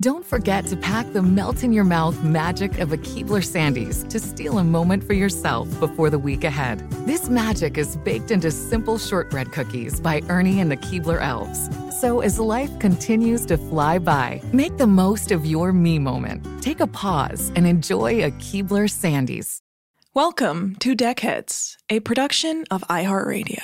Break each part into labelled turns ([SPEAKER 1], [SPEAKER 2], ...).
[SPEAKER 1] Don't forget to pack the melt in your mouth magic of a Keebler Sandies to steal a moment for yourself before the week ahead. This magic is baked into simple shortbread cookies by Ernie and the Keebler Elves. So as life continues to fly by, make the most of your me moment. Take a pause and enjoy a Keebler Sandies.
[SPEAKER 2] Welcome to Deckheads, a production of iHeartRadio.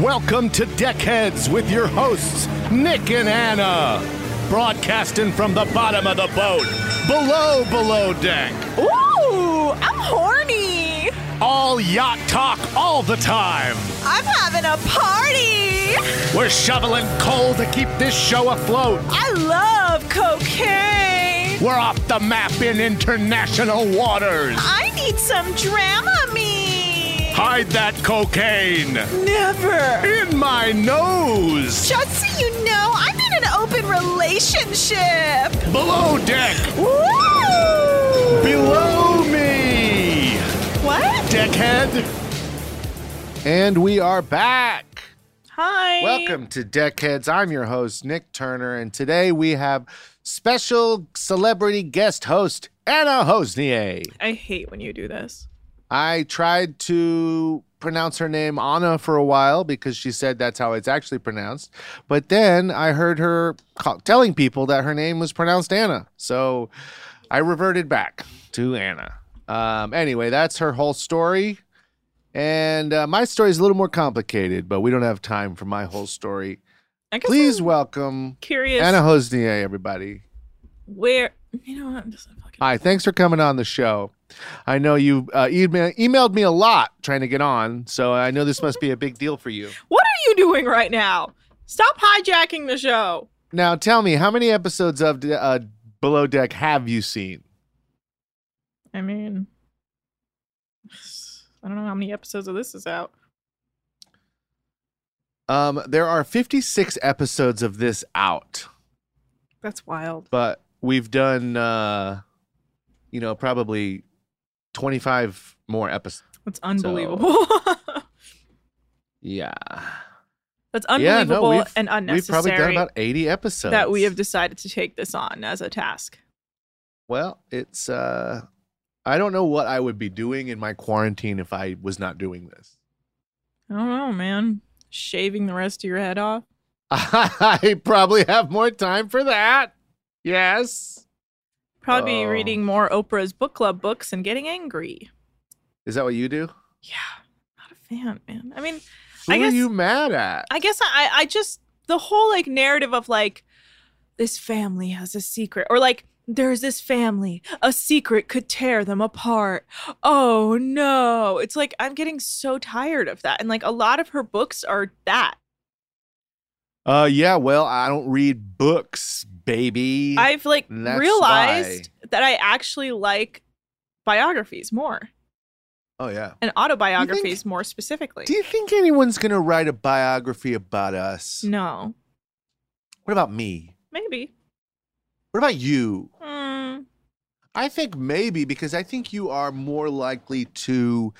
[SPEAKER 3] Welcome to Deckheads with your hosts, Nick and Anna. Broadcasting from the bottom of the boat, below, below deck.
[SPEAKER 2] Ooh, I'm horny.
[SPEAKER 3] All yacht talk all the time.
[SPEAKER 2] I'm having a party.
[SPEAKER 3] We're shoveling coal to keep this show afloat.
[SPEAKER 2] I love cocaine.
[SPEAKER 3] We're off the map in international waters.
[SPEAKER 2] I need some Dramamine.
[SPEAKER 3] Hide that cocaine
[SPEAKER 2] Never.
[SPEAKER 3] in my nose.
[SPEAKER 2] Just so you know, I'm in an open relationship.
[SPEAKER 3] Below deck,
[SPEAKER 2] Woo!
[SPEAKER 3] below me.
[SPEAKER 2] What?
[SPEAKER 3] Deckhead. And we are back.
[SPEAKER 2] Hi.
[SPEAKER 3] Welcome to Deckheads. I'm your host, Nick Turner, and today we have special celebrity guest host, Anna Hossnieh.
[SPEAKER 2] I hate when you do this.
[SPEAKER 3] I tried to pronounce her name Anna for a while because she said that's how it's actually pronounced. But then I heard her telling people that her name was pronounced Anna. So I reverted back to Anna. Um, anyway, that's her whole story. And uh, my story is a little more complicated, but we don't have time for my whole story. Please
[SPEAKER 2] I'm
[SPEAKER 3] welcome
[SPEAKER 2] curious
[SPEAKER 3] Anna Hossnieh, everybody.
[SPEAKER 2] where you know what? I'm just fucking
[SPEAKER 3] Hi, thanks for coming on the show. I know you uh, email, emailed me a lot trying to get on, so I know this must be a big deal for you.
[SPEAKER 2] What are you doing right now? Stop hijacking the show.
[SPEAKER 3] Now, tell me, how many episodes of uh, Below Deck have you seen?
[SPEAKER 2] I mean, I don't know how many episodes of this is out.
[SPEAKER 3] Um, there are 56 episodes of this out,
[SPEAKER 2] That's wild.
[SPEAKER 3] but we've done, uh, you know, probably 25 more episodes.
[SPEAKER 2] That's unbelievable.
[SPEAKER 3] Yeah.
[SPEAKER 2] That's
[SPEAKER 3] Yeah, no,
[SPEAKER 2] unbelievable and
[SPEAKER 3] We've probably done about 80 episodes.
[SPEAKER 2] that we have decided to take this on as a task.
[SPEAKER 3] Well, it's uh I don't know what I would be doing in my quarantine if I was not doing this.
[SPEAKER 2] I don't know, man. Shaving the rest of your head off.
[SPEAKER 3] I probably have more time for that. Yes.
[SPEAKER 2] Probably be
[SPEAKER 3] Oh.
[SPEAKER 2] reading more Oprah's book club books and getting angry.
[SPEAKER 3] Is that what you do?
[SPEAKER 2] Yeah, not a fan, man. I mean,
[SPEAKER 3] Who
[SPEAKER 2] I
[SPEAKER 3] are you mad at?
[SPEAKER 2] I guess I I just the whole like narrative of like this family has a secret or like there's this family a secret could tear them apart. Oh no. It's like I'm getting so tired of that and like a lot of her books are that.
[SPEAKER 3] Uh yeah, well, I don't read books, baby.
[SPEAKER 2] I've like
[SPEAKER 3] that's
[SPEAKER 2] realized that I actually like biographies more
[SPEAKER 3] oh yeah.
[SPEAKER 2] and autobiographies more specifically.
[SPEAKER 3] Do you think anyone's going to write a biography about us?
[SPEAKER 2] no.
[SPEAKER 3] What about me?
[SPEAKER 2] Maybe.
[SPEAKER 3] What about you?
[SPEAKER 2] Hmm.
[SPEAKER 3] I think maybe because I think you are more likely to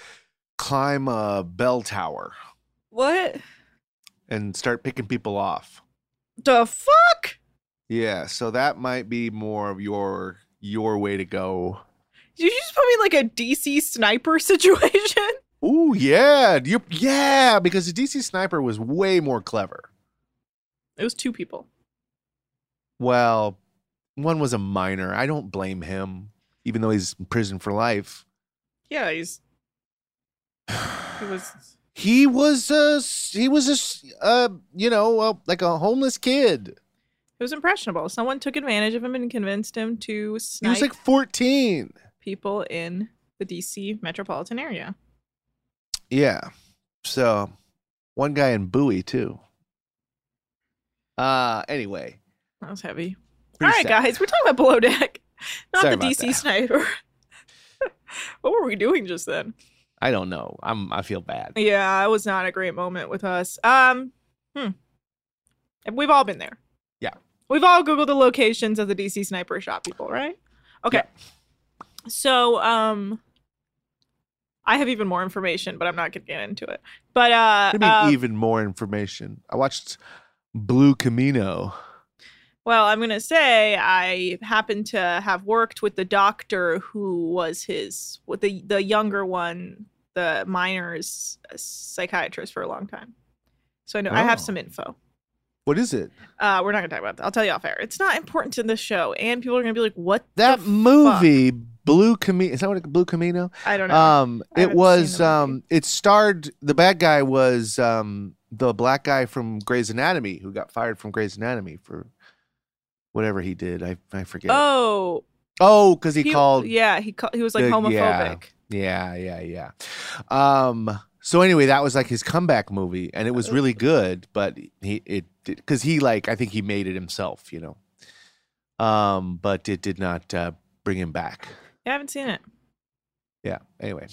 [SPEAKER 3] climb a bell tower
[SPEAKER 2] What?
[SPEAKER 3] and start picking people off.
[SPEAKER 2] The fuck?
[SPEAKER 3] Yeah, so that might be more of your your way to go.
[SPEAKER 2] Did you just put me in like a DC sniper situation?
[SPEAKER 3] Ooh, yeah, you yeah, because the DC sniper was way more clever.
[SPEAKER 2] It was two people.
[SPEAKER 3] Well, one was a minor. I don't blame him, even though he's in prison for life.
[SPEAKER 2] Yeah, he's he was
[SPEAKER 3] He was a he was a uh you know uh, like a homeless kid.
[SPEAKER 2] He was impressionable. Someone took advantage of him and convinced him to
[SPEAKER 3] He
[SPEAKER 2] snipe
[SPEAKER 3] was like fourteen.
[SPEAKER 2] people in the DC metropolitan area.
[SPEAKER 3] Yeah. So one guy in Bowie too. Uh anyway.
[SPEAKER 2] That was heavy. All right,
[SPEAKER 3] sad.
[SPEAKER 2] guys, we're talking about below deck, not
[SPEAKER 3] Sorry
[SPEAKER 2] the DC
[SPEAKER 3] that.
[SPEAKER 2] sniper. what were we doing just then?
[SPEAKER 3] I don't know. I'm I feel bad.
[SPEAKER 2] Yeah, it was not a great moment with us. Um, hmm. We've all been there.
[SPEAKER 3] Yeah.
[SPEAKER 2] We've all Googled the locations of the DC sniper shot people, right? Okay. So, um, I have even more information, but I'm not gonna get into it. But uh,
[SPEAKER 3] What do you mean
[SPEAKER 2] um,
[SPEAKER 3] even more information? I watched Blue Camino.
[SPEAKER 2] Well, I'm going to say I happen to have worked with the doctor who was his, with the the younger one, the minor's psychiatrist for a long time. So I know I have
[SPEAKER 3] Oh.
[SPEAKER 2] some info.
[SPEAKER 3] What is it?
[SPEAKER 2] Uh, we're not going to talk about that. I'll tell you off air. It's not important to this show, and people are going to be like, "What
[SPEAKER 3] That movie, Blue Camino. Is that what it, Blue Camino?
[SPEAKER 2] I don't know.
[SPEAKER 3] Um, it was
[SPEAKER 2] seen the movie.
[SPEAKER 3] um, it starred the bad guy was um the black guy from Grey's Anatomy who got fired from Grey's Anatomy for whatever he did. I I forget.
[SPEAKER 2] oh,
[SPEAKER 3] Oh, because he,
[SPEAKER 2] he-
[SPEAKER 3] called.
[SPEAKER 2] Yeah, he called. He was like
[SPEAKER 3] the-
[SPEAKER 2] homophobic.
[SPEAKER 3] yeah. Yeah, yeah, yeah. Um. So anyway, that was like his comeback movie, and it was really good. But he it because he like I think he made it himself, you know. Um, but it did not uh, bring him back.
[SPEAKER 2] I haven't seen it.
[SPEAKER 3] Yeah. Anyway,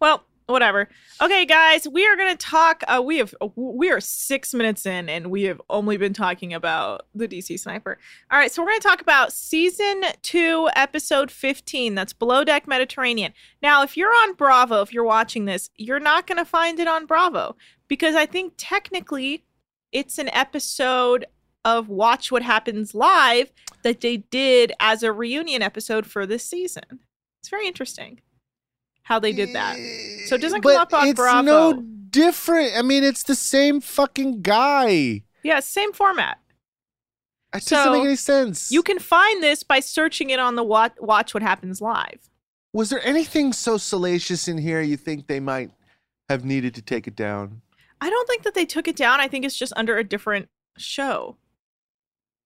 [SPEAKER 2] Well, whatever. Okay, guys, we are going to talk. Uh, we have we are six minutes in, and we have only been talking about the DC Sniper. All right, so we're going to talk about season two, episode fifteen. That's Below Deck Mediterranean. Now, if you're on Bravo, if you're watching this, you're not going to find it on Bravo because I think technically it's an episode of Watch What Happens Live that they did as a reunion episode for this season. It's very interesting how they did that. So it doesn't come
[SPEAKER 3] But
[SPEAKER 2] up on
[SPEAKER 3] it's
[SPEAKER 2] Bravo.
[SPEAKER 3] no different. I mean, it's the same fucking guy.
[SPEAKER 2] Yeah, same format.
[SPEAKER 3] It doesn't make any sense.
[SPEAKER 2] You can find this by searching it on the Watch, Watch What Happens Live.
[SPEAKER 3] Was there anything so salacious in here you think they might have needed to take it down?
[SPEAKER 2] I don't think that they took it down. I think it's just under a different show.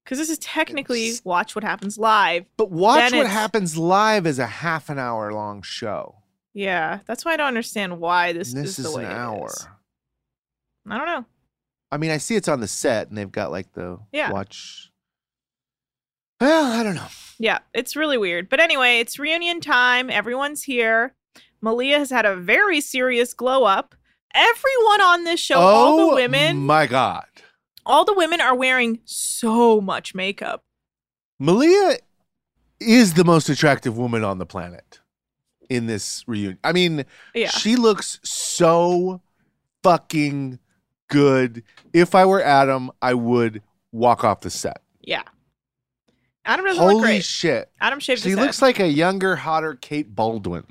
[SPEAKER 2] Because this is technically Watch What Happens Live.
[SPEAKER 3] But watch what happens live is a half an hour long show.
[SPEAKER 2] Yeah, that's why I don't understand why this,
[SPEAKER 3] And this
[SPEAKER 2] is
[SPEAKER 3] is,
[SPEAKER 2] the way
[SPEAKER 3] an hour.
[SPEAKER 2] is. I don't know.
[SPEAKER 3] I mean, I see it's on the set and they've got like the
[SPEAKER 2] Yeah.
[SPEAKER 3] watch. Well, I don't know.
[SPEAKER 2] Yeah, it's really weird. But anyway, it's reunion time. Everyone's here. Malia has had a very serious glow up. Everyone on this show, all the oh women,
[SPEAKER 3] Oh My God.
[SPEAKER 2] all the women are wearing so much makeup.
[SPEAKER 3] Malia is the most attractive woman on the planet in this reunion. I mean,
[SPEAKER 2] Yeah.
[SPEAKER 3] she looks so fucking good. If I were Adam, I would walk off the set.
[SPEAKER 2] Yeah. Adam doesn't look
[SPEAKER 3] Holy
[SPEAKER 2] great.
[SPEAKER 3] shit.
[SPEAKER 2] Adam shaved
[SPEAKER 3] She looks like a younger, hotter Kate Baldwin.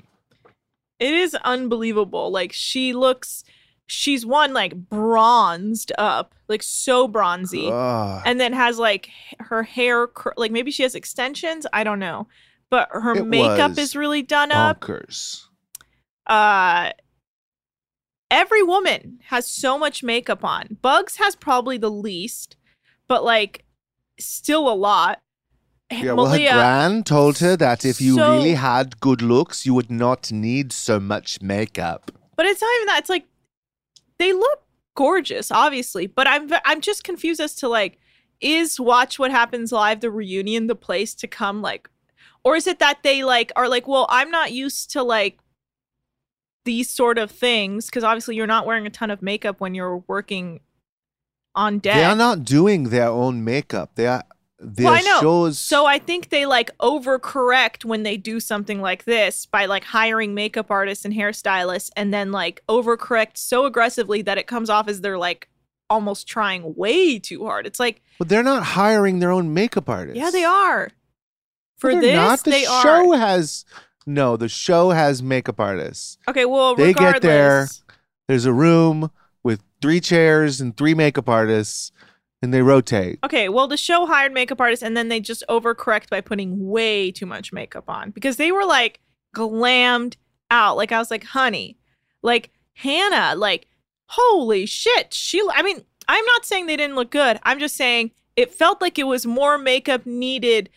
[SPEAKER 2] it is unbelievable. Like she looks she's one like bronzed up, like so bronzy.
[SPEAKER 3] Ugh.
[SPEAKER 2] and then has like her hair cur- like maybe she has extensions, I don't know. But her
[SPEAKER 3] It
[SPEAKER 2] makeup is really done up.
[SPEAKER 3] bonkers.
[SPEAKER 2] uh every woman has so much makeup on bugs has probably the least but like still a lot
[SPEAKER 3] Yeah, well, her
[SPEAKER 2] Malia,
[SPEAKER 3] gran told her that if you
[SPEAKER 2] so-
[SPEAKER 3] really had good looks, you would not need so much makeup.
[SPEAKER 2] but it's not even that it's like they look gorgeous obviously but i'm i'm just confused as to like is watch what happens live the reunion the place to come like or is it that they like are like well i'm not used to like these sort of things because obviously you're not wearing a ton of makeup when you're working on deck
[SPEAKER 3] They are not doing their own makeup. They are their
[SPEAKER 2] Well, I know.
[SPEAKER 3] shows.
[SPEAKER 2] So I think they like overcorrect when they do something like this by like hiring makeup artists and hairstylists and then like overcorrect so aggressively that it comes off as they're like almost trying way too hard. It's like,
[SPEAKER 3] But they're not hiring their own makeup artists.
[SPEAKER 2] yeah, they are. For
[SPEAKER 3] they're
[SPEAKER 2] this,
[SPEAKER 3] not. The
[SPEAKER 2] they
[SPEAKER 3] show
[SPEAKER 2] are.
[SPEAKER 3] has no. The show has makeup artists.
[SPEAKER 2] Okay, well,
[SPEAKER 3] They get there. There's a room with three chairs and three makeup artists, and they rotate.
[SPEAKER 2] Okay, well, the show hired makeup artists and then they just overcorrect by putting way too much makeup on because they were like glammed out. Like, I was like, honey, like Hannah, like, holy shit. She, I mean, I'm not saying they didn't look good. I'm just saying it felt like it was more makeup needed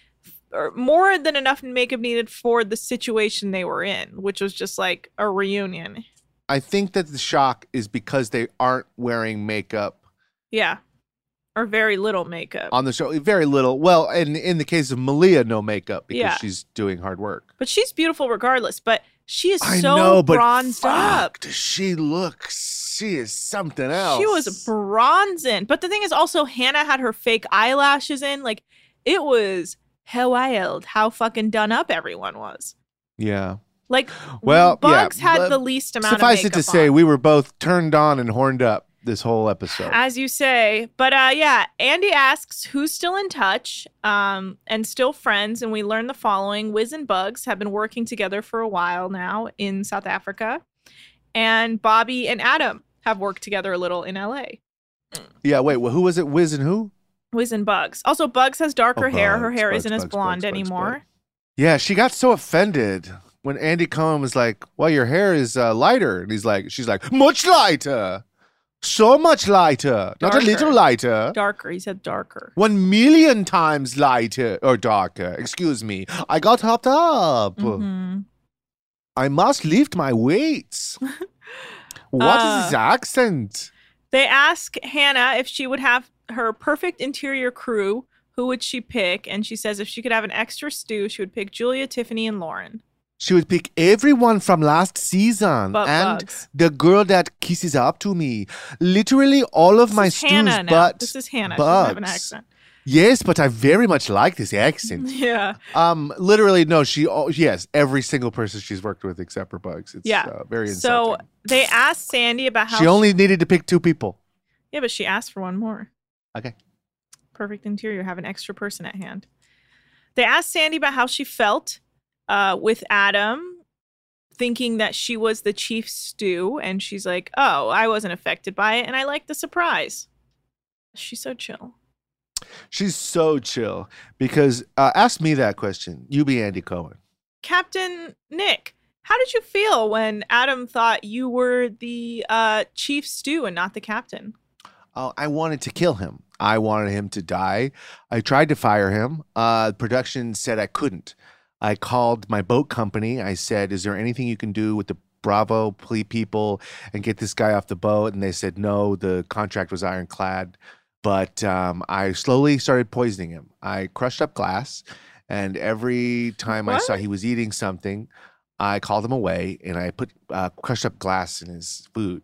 [SPEAKER 2] or more than enough makeup needed for the situation they were in, which was just like a reunion.
[SPEAKER 3] I think that the shock is because they aren't wearing makeup
[SPEAKER 2] Yeah. Or very little makeup.
[SPEAKER 3] on the show. Very little. Well, and in the case of Malia, no makeup because
[SPEAKER 2] Yeah.
[SPEAKER 3] she's doing hard work.
[SPEAKER 2] But she's beautiful regardless. But she is
[SPEAKER 3] I
[SPEAKER 2] so
[SPEAKER 3] know,
[SPEAKER 2] bronzed up.
[SPEAKER 3] does she look? She is something else.
[SPEAKER 2] She was bronzing. But the thing is also Hannah had her fake eyelashes in. Like it was hell wild how fucking done up everyone was.
[SPEAKER 3] Yeah.
[SPEAKER 2] Like
[SPEAKER 3] Well,
[SPEAKER 2] Bugs
[SPEAKER 3] yeah,
[SPEAKER 2] had
[SPEAKER 3] but
[SPEAKER 2] the least amount of.
[SPEAKER 3] Suffice it to
[SPEAKER 2] makeup
[SPEAKER 3] say, we were both turned on and horned up this whole episode.
[SPEAKER 2] as you say. But uh yeah, Andy asks who's still in touch um and still friends and we learn the following Wiz and Bugs have been working together for a while now in South Africa. And Bobby and Adam have worked together a little in LA.
[SPEAKER 3] yeah. Wait. Well, who was it? Wiz and who?
[SPEAKER 2] Wiz and Bugs. Also, Bugs has darker
[SPEAKER 3] Oh,
[SPEAKER 2] hair. Her hair
[SPEAKER 3] Bugs,
[SPEAKER 2] isn't as blonde
[SPEAKER 3] Bugs, Bugs,
[SPEAKER 2] anymore.
[SPEAKER 3] Bugs. Yeah, she got so offended when Andy Cohen was like, "Well, your hair is uh, lighter," and he's like, "She's like, much lighter, so much lighter, not a little lighter."
[SPEAKER 2] Darker. He said darker.
[SPEAKER 3] One million times lighter or darker. Excuse me. I got hopped up.
[SPEAKER 2] Mhm.
[SPEAKER 3] I must lift my weights. What is
[SPEAKER 2] Uh,
[SPEAKER 3] this accent?
[SPEAKER 2] They ask Hannah if she would have her perfect interior crew. Who would she pick? And she says if she could have an extra stew, she would pick Julia, Tiffany, and Lauren.
[SPEAKER 3] She would pick everyone from last season and
[SPEAKER 2] Bugs.
[SPEAKER 3] the girl that kisses up to me. Literally all of
[SPEAKER 2] This
[SPEAKER 3] my
[SPEAKER 2] is
[SPEAKER 3] stews,
[SPEAKER 2] Hannah now.
[SPEAKER 3] but
[SPEAKER 2] this is Hannah. She doesn't have an
[SPEAKER 3] Bugs.
[SPEAKER 2] accent.
[SPEAKER 3] Yes, but I very much like this accent.
[SPEAKER 2] Yeah.
[SPEAKER 3] um, literally, no. She, oh, yes, every single person she's worked with except for Bugs. It's
[SPEAKER 2] Yeah.
[SPEAKER 3] uh, very
[SPEAKER 2] So they asked Sandy about how
[SPEAKER 3] she only needed to pick two people.
[SPEAKER 2] Yeah, but she asked for one more.
[SPEAKER 3] Okay.
[SPEAKER 2] Perfect interior, have an extra person at hand. They asked Sandy about how she felt uh, with Adam, thinking that she was the chief stew, and she's like, "Oh, I wasn't affected by it, and I like the surprise." She's so chill.
[SPEAKER 3] She's so chill because uh, ask me that question. You be Andy Cohen.
[SPEAKER 2] Captain Nick, how did you feel when Adam thought you were the uh, chief stew and not the captain?
[SPEAKER 3] Oh, I wanted to kill him. I wanted him to die. I tried to fire him. Uh, production said I couldn't. I called my boat company. I said, "Is there anything you can do with the Bravo ple- people and get this guy off the boat?" And they said, "No, the contract was ironclad." But um, I slowly started poisoning him. I crushed up glass, and every time I saw he was eating something, I called him away and I put uh, crushed up glass in his food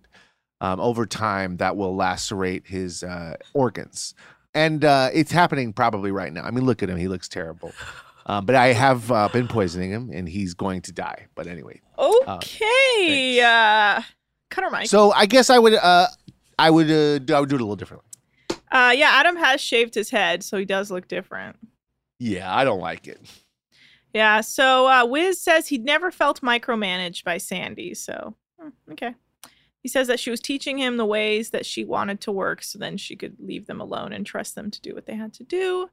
[SPEAKER 3] um, over time that will lacerate his uh, organs. And uh, it's happening probably right now. I mean, look at him; he looks terrible. Um, but I have uh, been poisoning him, and he's going to die. But anyway,
[SPEAKER 2] Okay, uh, cut her mic.
[SPEAKER 3] so I guess I would, uh, I would, uh, do, I would do it a little differently.
[SPEAKER 2] Uh, yeah, Adam has shaved his head, so he does look different.
[SPEAKER 3] Yeah, I don't like it.
[SPEAKER 2] Yeah, so uh, Wiz says he'd never felt micromanaged by Sandy, so hmm, okay. He says that she was teaching him the ways that she wanted to work, so then she could leave them alone and trust them to do what they had to do.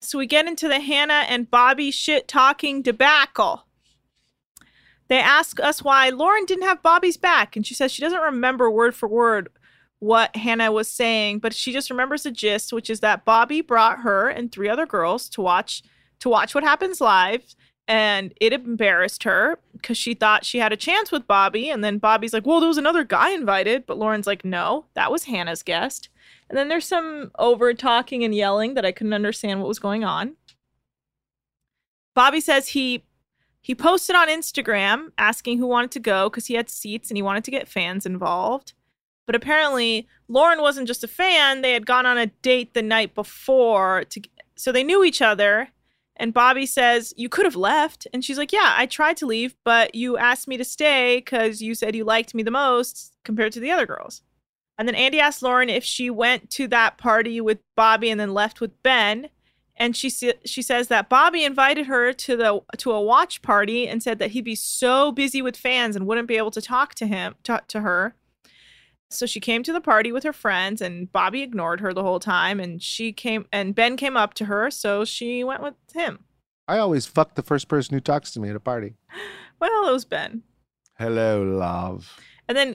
[SPEAKER 2] So we get into the Hannah and Bobby shit talking debacle. They ask us why Lauren didn't have Bobby's back, and she says she doesn't remember word for word what Hannah was saying, but she just remembers the gist, which is that Bobby brought her and three other girls to watch to watch what happens live, and it embarrassed her because she thought she had a chance with Bobby, and then Bobby's like, "Well, there was another guy invited," but Lauren's like, "No, that was Hannah's guest." And then there's some over talking and yelling that I couldn't understand what was going on. Bobby says he he posted on Instagram asking who wanted to go because he had seats and he wanted to get fans involved. But apparently, Lauren wasn't just a fan; they had gone on a date the night before, to so they knew each other. And Bobby says, "You could have left," and she's like, "Yeah, I tried to leave, but you asked me to stay because you said you liked me the most compared to the other girls." And then Andy asked Lauren if she went to that party with Bobby and then left with Ben. And she she says that Bobby invited her to the to a watch party and said that he'd be so busy with fans and wouldn't be able to talk to him talk to her. So she came to the party with her friends and Bobby ignored her the whole time and she came and Ben came up to her so she went with him.
[SPEAKER 3] I always fuck the first person who talks to me at a party.
[SPEAKER 2] Well, it was Ben.
[SPEAKER 3] Hello, love.
[SPEAKER 2] And then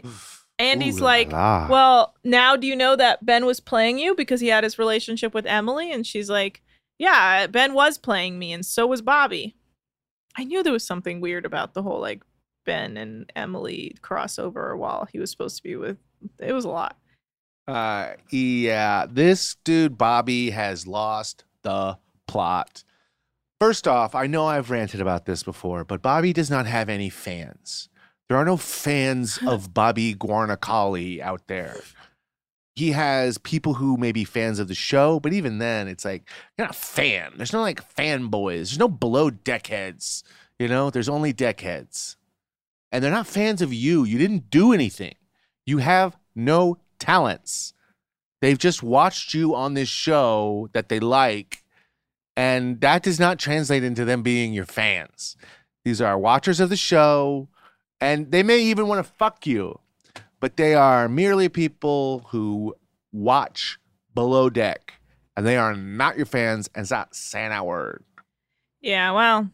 [SPEAKER 2] Andy's
[SPEAKER 3] Ooh la
[SPEAKER 2] like,
[SPEAKER 3] la.
[SPEAKER 2] Well, now do you know that Ben was playing you because he had his relationship with Emily? And she's like, Yeah, Ben was playing me, and so was Bobby. I knew there was something weird about the whole like Ben and Emily crossover while he was supposed to be with. It was a lot.
[SPEAKER 3] Uh, yeah, this dude Bobby has lost the plot. First off, I know I've ranted about this before, but Bobby does not have any fans. There are no fans of Bobby Guarnacali out there. He has people who may be fans of the show, but even then, it's like you're not a fan. There's no like fanboys. There's no below deckheads. You know, there's only deckheads, and they're not fans of you. You didn't do anything. You have no talents. They've just watched you on this show that they like, and that does not translate into them being your fans. These are watchers of the show, and they may even want to fuck you, but they are merely people who watch below deck, and they are not your fans, and stop saying that word.
[SPEAKER 2] Yeah, well,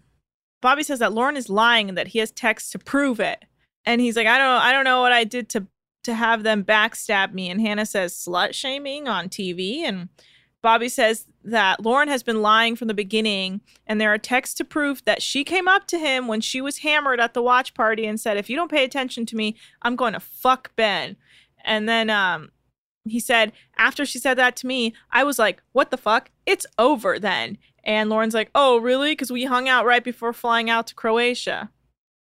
[SPEAKER 2] Bobby says that Lauren is lying and that he has texts to prove it. And he's like, I don't I don't know what I did to to have them backstab me. And Hannah says slut shaming on TV. And Bobby says that Lauren has been lying from the beginning, and there are texts to prove that she came up to him when she was hammered at the watch party and said, If you don't pay attention to me, I'm going to fuck Ben. And then um he said, after she said that to me, I was like, what the fuck? It's over then. And Lauren's like, oh, really? Because we hung out right before flying out to Croatia.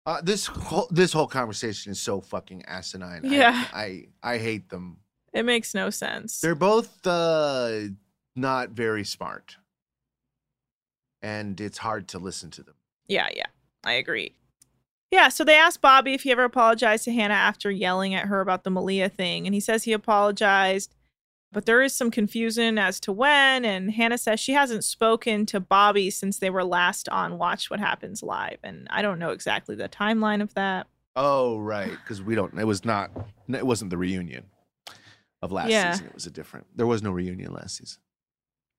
[SPEAKER 3] Uh, this whole this whole conversation is so fucking asinine. I-
[SPEAKER 2] Yeah.
[SPEAKER 3] I, I hate them.
[SPEAKER 2] It makes no sense.
[SPEAKER 3] They're both uh, not very smart, and it's hard to listen to them.
[SPEAKER 2] Yeah, yeah, I agree. Yeah, so they asked Bobby if he ever apologized to Hannah after yelling at her about the Malia thing, and he says he apologized, but there is some confusion as to when. And Hannah says she hasn't spoken to Bobby since they were last on Watch What Happens Live, and I don't know exactly the timeline of that.
[SPEAKER 3] Oh right, because we don't. It was not. It wasn't the reunion of last
[SPEAKER 2] Yeah.
[SPEAKER 3] season. It was a different. There was no reunion last season.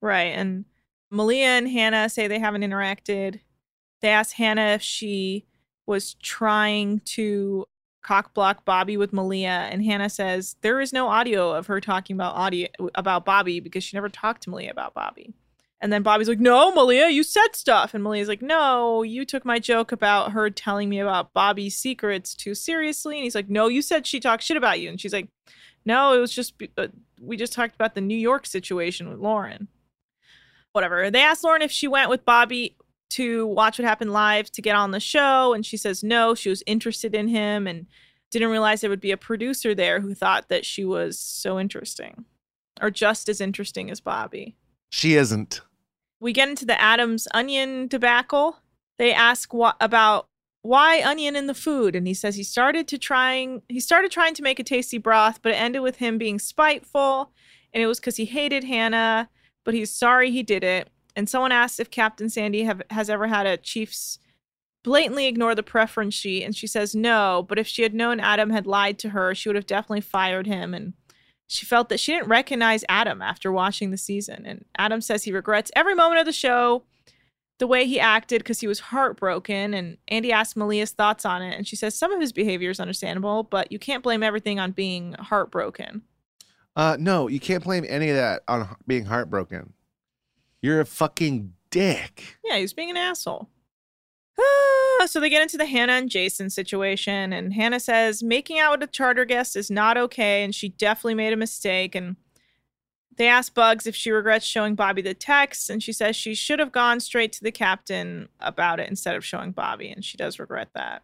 [SPEAKER 2] Right. And Malia and Hannah say they haven't interacted. They ask Hannah if she was trying to cock block Bobby with Malia, and Hannah says there is no audio of her talking about audio about Bobby because she never talked to Malia about Bobby. And then Bobby's like, "No, Malia, you said stuff." And Malia's like, "No, you took my joke about her telling me about Bobby's secrets too seriously." And he's like, "No, you said she talked shit about you." And she's like, "No, it was just uh, we just talked about the New York situation with Lauren." whatever. They asked Lauren if she went with Bobby to watch what happened live to get on the show, and she says no. She was interested in him and didn't realize there would be a producer there who thought that she was so interesting or just as interesting as Bobby.
[SPEAKER 3] She isn't.
[SPEAKER 2] We get into the Adams onion debacle. They ask what about why onion in the food and he says he started to trying he started trying to make a tasty broth but it ended with him being spiteful and it was cuz he hated Hannah but he's sorry he did it and someone asked if Captain Sandy have, has ever had a chief's blatantly ignore the preference sheet and she says no but if she had known Adam had lied to her she would have definitely fired him. And she felt that she didn't recognize Adam after watching the season. And Adam says he regrets every moment of the show the way he acted because he was heartbroken. And Andy asked Malia's thoughts on it and she says some of his behavior is understandable but you can't blame everything on being heartbroken.
[SPEAKER 3] Uh, no, you can't blame any of that on being heartbroken. You're a fucking dick.
[SPEAKER 2] Yeah, he's being an asshole. So they get into the Hannah and Jason situation, and Hannah says making out with a charter guest is not okay, and she definitely made a mistake. And they ask Bugs if she regrets showing Bobby the text, and she says she should have gone straight to the captain about it instead of showing Bobby, and she does regret that.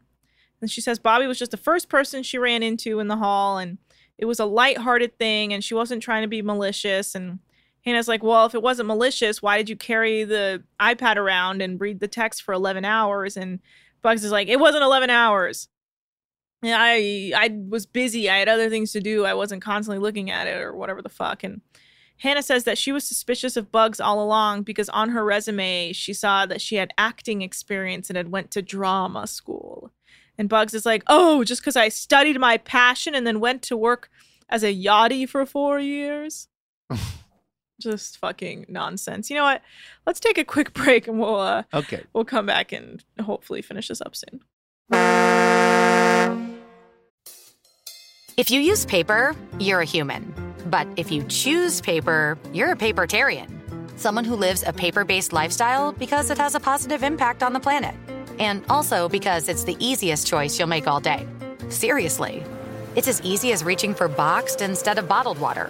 [SPEAKER 2] And she says Bobby was just the first person she ran into in the hall, and it was a light-hearted thing, and she wasn't trying to be malicious. And Hannah's like, well, if it wasn't malicious, why did you carry the iPad around and read the text for 11 hours? And Bugs is like, it wasn't 11 hours. I I was busy. I had other things to do. I wasn't constantly looking at it or whatever the fuck. And Hannah says that she was suspicious of Bugs all along because on her resume she saw that she had acting experience and had went to drama school. And Bugs is like, "Oh, just because I studied my passion and then went to work as a yachty for four years." just fucking nonsense. You know what? Let's take a quick break and we'll uh,
[SPEAKER 3] Okay.
[SPEAKER 2] we'll come back and hopefully finish this up soon.
[SPEAKER 4] If you use paper, you're a human. But if you choose paper, you're a papertarian. Someone who lives a paper based lifestyle because it has a positive impact on the planet. And also because it's the easiest choice you'll make all day. Seriously. It's as easy as reaching for boxed instead of bottled water.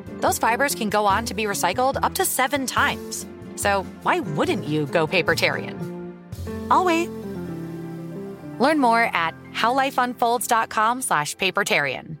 [SPEAKER 4] those fibers can go on to be recycled up to seven times. So why wouldn't you go papertarian? I'll wait. Learn more at howlifeunfolds.com slash papertarian.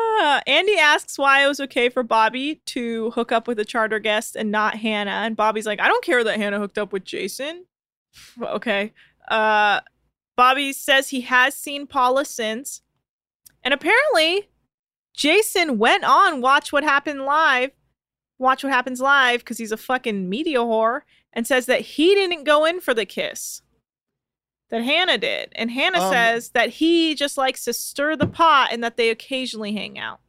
[SPEAKER 2] Ah, Andy asks why it was okay for Bobby to hook up with a charter guest and not Hannah. And Bobby's like, I don't care that Hannah hooked up with Jason. okay. Uh, Bobby says he has seen Paula since. And apparently, Jason went on Watch What Happened Live, Watch What Happens Live, because he's a fucking media whore, and says that he didn't go in for the kiss. That Hannah did. And Hannah
[SPEAKER 3] Um,
[SPEAKER 2] says that he just likes to stir the pot and that they occasionally hang out.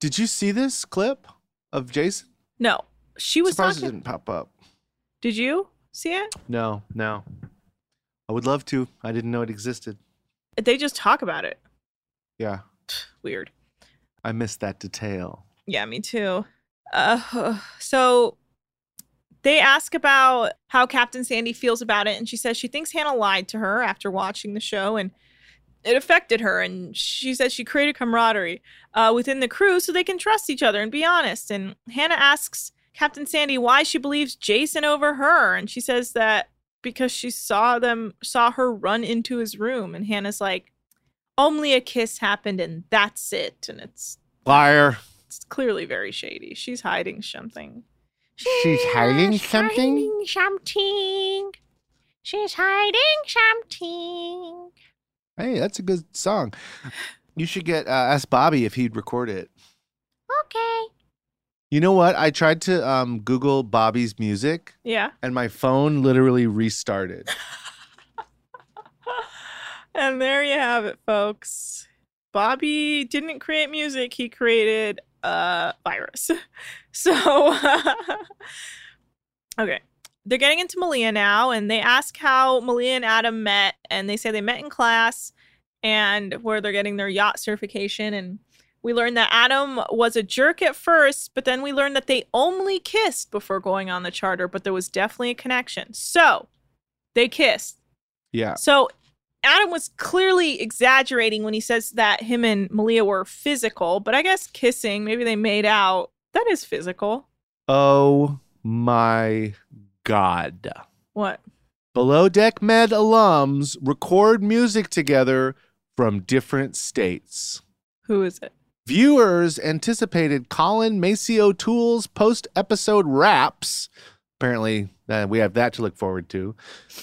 [SPEAKER 3] Did you see this clip of Jason?
[SPEAKER 2] No, she was
[SPEAKER 3] Surprised it didn't pop up.
[SPEAKER 2] Did you see it?
[SPEAKER 3] No, no. I would love to. I didn't know it existed.
[SPEAKER 2] They just talk about it.
[SPEAKER 3] Yeah,
[SPEAKER 2] Weird.
[SPEAKER 3] I missed that detail.
[SPEAKER 2] Yeah, me too. Uh, so they ask about how Captain Sandy feels about it, and she says she thinks Hannah lied to her after watching the show, and it affected her. And she says she created camaraderie uh, within the crew so they can trust each other and be honest. And Hannah asks Captain Sandy why she believes Jason over her, and she says that because she saw them saw her run into his room, and Hannah's like, only a kiss happened, and that's it. And it's
[SPEAKER 3] Liar.
[SPEAKER 2] it's clearly very shady. She's hiding something.
[SPEAKER 3] She's hiding something?
[SPEAKER 2] Hiding something. She's hiding something.
[SPEAKER 3] Hey, that's a good song. You should get uh, ask Bobby if he'd record it.
[SPEAKER 2] Okay.
[SPEAKER 3] You know what? I tried to um, Google Bobby's music,
[SPEAKER 2] Yeah.
[SPEAKER 3] and my phone literally restarted.
[SPEAKER 2] And there you have it, folks. Bobby didn't create music, he created a virus. So, okay. They're getting into Malia now, and they ask how Malia and Adam met, and they say they met in class and where they're getting their yacht certification. And We learned that Adam was a jerk at first, but then we learned that they only kissed before going on the charter, but there was definitely a connection. So they kissed.
[SPEAKER 3] Yeah.
[SPEAKER 2] So Adam was clearly exaggerating when he says that him and Malia were physical, but I guess kissing, maybe they made out. That is physical.
[SPEAKER 3] Oh my God.
[SPEAKER 2] What?
[SPEAKER 3] Below Deck Med alums record music together from different states.
[SPEAKER 2] Who is it?
[SPEAKER 3] Viewers anticipated Colin Macy O'Toole's post episode raps. Apparently, uh, we have that to look forward to.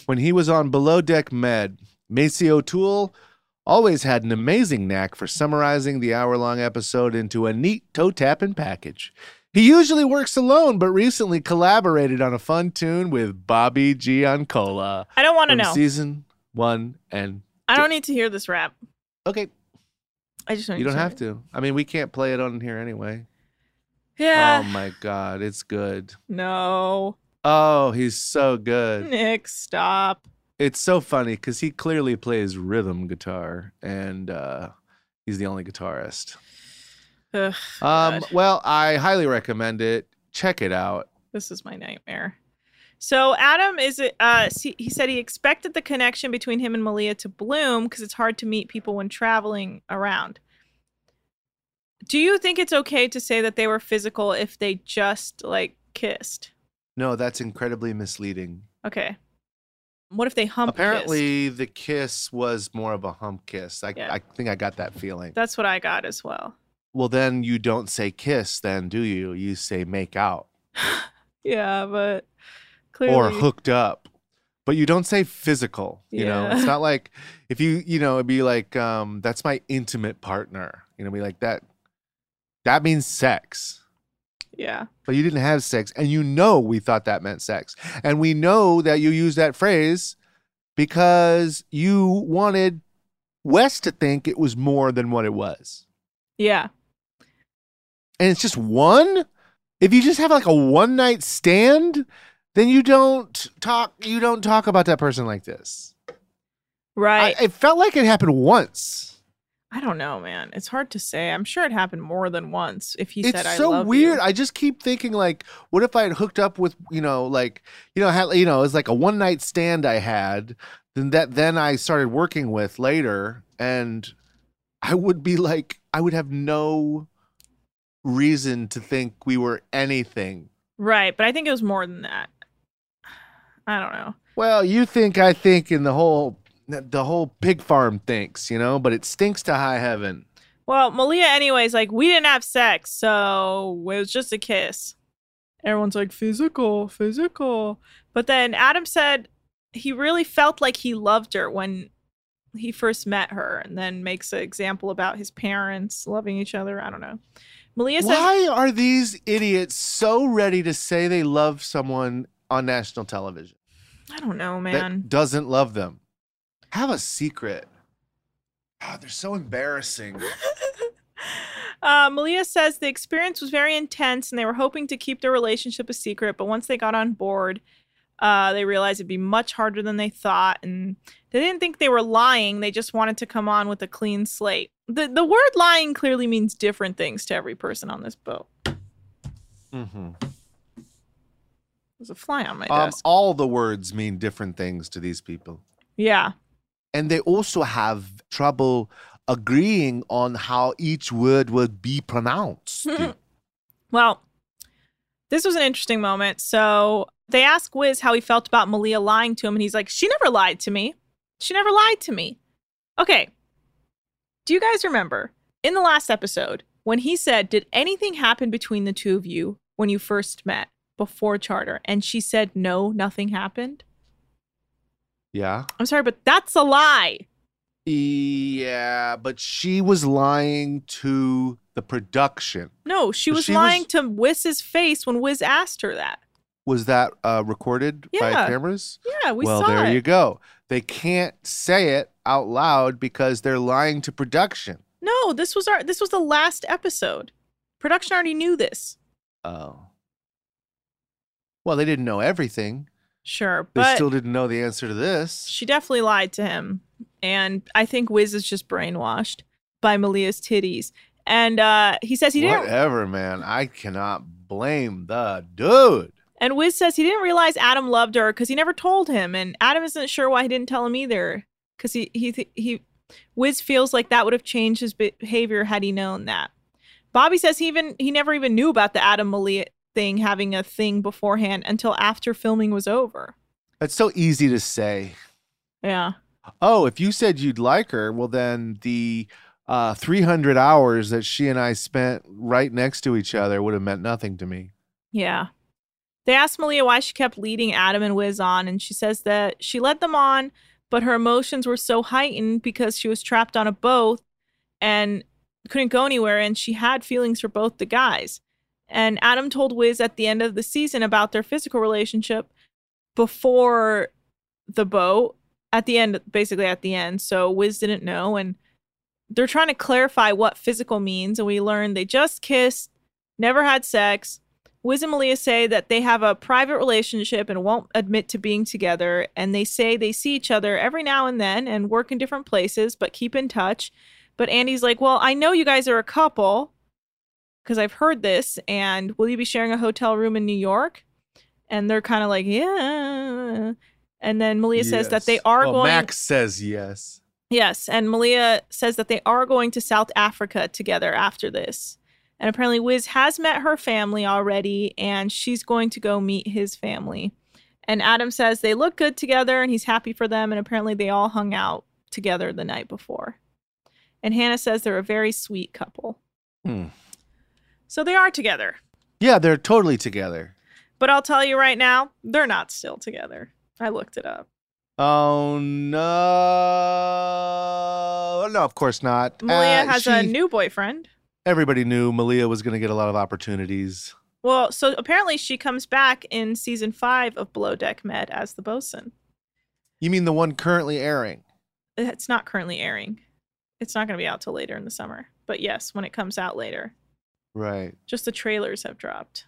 [SPEAKER 3] When he was on Below Deck Med, Macy O'Toole always had an amazing knack for summarizing the hour long episode into a neat toe tapping package. He usually works alone, but recently collaborated on a fun tune with Bobby Giancola.
[SPEAKER 2] I don't want to know.
[SPEAKER 3] Season one and
[SPEAKER 2] I don't need to hear this rap.
[SPEAKER 3] okay,
[SPEAKER 2] I just don't
[SPEAKER 3] you don't have to. I mean, we can't play it on here anyway.
[SPEAKER 2] Yeah.
[SPEAKER 3] Oh my god, it's good.
[SPEAKER 2] no.
[SPEAKER 3] Oh, he's so good.
[SPEAKER 2] Nick, stop.
[SPEAKER 3] It's so funny because he clearly plays rhythm guitar, and uh, he's the only guitarist.
[SPEAKER 2] Ugh,
[SPEAKER 3] Um, well, I highly recommend it. Check it out.
[SPEAKER 2] This is my nightmare. So Adam is uh, he said he expected the connection between him and Malia to bloom because it's hard to meet people when traveling around. Do you think it's okay to say that they were physical if they just like kissed?
[SPEAKER 3] No, that's incredibly misleading.
[SPEAKER 2] Okay. What if they hump kissed?
[SPEAKER 3] Apparently, the kiss was more of a hump kiss. I,
[SPEAKER 2] Yeah.
[SPEAKER 3] I think I got that feeling.
[SPEAKER 2] That's what I got as well.
[SPEAKER 3] well, then you don't say kiss, then do you? You say make out
[SPEAKER 2] Yeah, but clearly
[SPEAKER 3] or hooked up. But you don't say physical, you know? It's not like if you, you know, it'd be like, um, that's my intimate partner. You know, be like that. That means sex.
[SPEAKER 2] Yeah.
[SPEAKER 3] but you didn't have sex and you know we thought that meant sex and we know that you used that phrase because you wanted wes to think it was more than what it was
[SPEAKER 2] Yeah.
[SPEAKER 3] and it's just one if you just have like a one night stand then you don't talk you don't talk about that person like this
[SPEAKER 2] Right.
[SPEAKER 3] I, it felt like it happened once
[SPEAKER 2] I don't know, man. It's hard to say. I'm sure it happened more than once. If he
[SPEAKER 3] it's
[SPEAKER 2] said, "I was.
[SPEAKER 3] It's so
[SPEAKER 2] love
[SPEAKER 3] weird.
[SPEAKER 2] you."
[SPEAKER 3] I just keep thinking like, what if I had hooked up with, you know, like, you know, had, you know, it was like a one night stand I had, then that then I started working with later, and I would be like, I would have no reason to think we were anything.
[SPEAKER 2] Right, but I think it was more than that. I don't know.
[SPEAKER 3] Well, you think I think, and the whole the whole pig farm thinks, you know, but it stinks to high heaven.
[SPEAKER 2] Well, Malia, anyways, like we didn't have sex, so it was just a kiss. Everyone's like physical, physical. But then Adam said he really felt like he loved her when he first met her, and then makes an example about his parents loving each other. I don't know. Malia says,
[SPEAKER 3] Why are these idiots so ready to say they love someone on national television?
[SPEAKER 2] I don't know, man.
[SPEAKER 3] that doesn't love them. Have a secret. God, they're so embarrassing.
[SPEAKER 2] Uh, Malia says the experience was very intense and they were hoping to keep their relationship a secret, but once they got on board, uh, they realized it'd be much harder than they thought. And they didn't think they were lying, they just wanted to come on with a clean slate. The, the word lying clearly means different things to every person on this boat.
[SPEAKER 3] mm-hmm.
[SPEAKER 2] There's a fly on my
[SPEAKER 3] um,
[SPEAKER 2] desk.
[SPEAKER 3] all the words mean different things to these people.
[SPEAKER 2] yeah.
[SPEAKER 3] And they also have trouble agreeing on how each word would be pronounced.
[SPEAKER 2] Well, this was an interesting moment. So they asked Wiz how he felt about Malia lying to him, and he's like, She never lied to me. She never lied to me. Okay. Do you guys remember in the last episode when he said, Did anything happen between the two of you when you first met before charter? And she said, No, nothing happened.
[SPEAKER 3] Yeah.
[SPEAKER 2] I'm sorry, but that's a lie.
[SPEAKER 3] Yeah, but she was lying to the production.
[SPEAKER 2] No, she was
[SPEAKER 3] she
[SPEAKER 2] lying
[SPEAKER 3] was-
[SPEAKER 2] to Wiz's face when Wiz asked her that.
[SPEAKER 3] Was that uh, recorded by cameras?
[SPEAKER 2] Yeah, we saw it.
[SPEAKER 3] well,
[SPEAKER 2] saw
[SPEAKER 3] there
[SPEAKER 2] it.
[SPEAKER 3] you go. They can't say it out loud because they're lying to production.
[SPEAKER 2] No, this was our this was the last episode. Production already knew this.
[SPEAKER 3] Oh. Well, they didn't know everything.
[SPEAKER 2] Sure,
[SPEAKER 3] They
[SPEAKER 2] but
[SPEAKER 3] still didn't know the answer to this.
[SPEAKER 2] she definitely lied to him. And I think Wiz is just brainwashed by Malia's titties. And uh, he says he didn't.
[SPEAKER 3] Whatever, man. I cannot blame the dude.
[SPEAKER 2] And Wiz says he didn't realize Adam loved her because he never told him, and Adam isn't sure why he didn't tell him either. Because he he he, Wiz feels like that would have changed his behavior had he known that. Bobby says he even he never even knew about the Adam Malia thing having a thing beforehand until after filming was over.
[SPEAKER 3] That's so easy to say.
[SPEAKER 2] Yeah.
[SPEAKER 3] Oh, if you said you'd like her, well then the uh, 300 hours that she and I spent right next to each other would have meant nothing to me.
[SPEAKER 2] Yeah. They asked Malia why she kept leading Adam and Wiz on, and she says that she led them on, but her emotions were so heightened because she was trapped on a boat and couldn't go anywhere, and she had feelings for both the guys. And Adam told Wiz at the end of the season about their physical relationship before the boat, at the end, basically at the end. So Wiz didn't know, and they're trying to clarify what physical means, and we learned they just kissed, never had sex Wiz and Malia say that they have a private relationship and won't admit to being together. And they say they see each other every now and then and work in different places, but keep in touch. But Andy's like, Well, I know you guys are a couple because I've heard this. And will you be sharing a hotel room in New York? And they're kind of like, Yeah. And then Malia yes. says that they are
[SPEAKER 3] well,
[SPEAKER 2] going.
[SPEAKER 3] Max says yes.
[SPEAKER 2] Yes. And Malia says that they are going to South Africa together after this. And apparently, Wiz has met her family already, and she's going to go meet his family. And Adam says they look good together and he's happy for them. And apparently, they all hung out together the night before. And Hannah says they're a very sweet couple.
[SPEAKER 3] Hmm.
[SPEAKER 2] So they are together.
[SPEAKER 3] Yeah, they're totally together.
[SPEAKER 2] But I'll tell you right now, they're not still together. I looked it up.
[SPEAKER 3] Oh no! No, of course not.
[SPEAKER 2] Malia uh, has she... a new boyfriend
[SPEAKER 3] everybody knew Malia was going to get a lot of opportunities.
[SPEAKER 2] Well, so apparently she comes back in season five of Below Deck Med as the bosun.
[SPEAKER 3] You mean the one currently airing?
[SPEAKER 2] It's not currently airing. It's not going to be out till later in the summer. But yes, when it comes out later.
[SPEAKER 3] Right.
[SPEAKER 2] Just the trailers have dropped.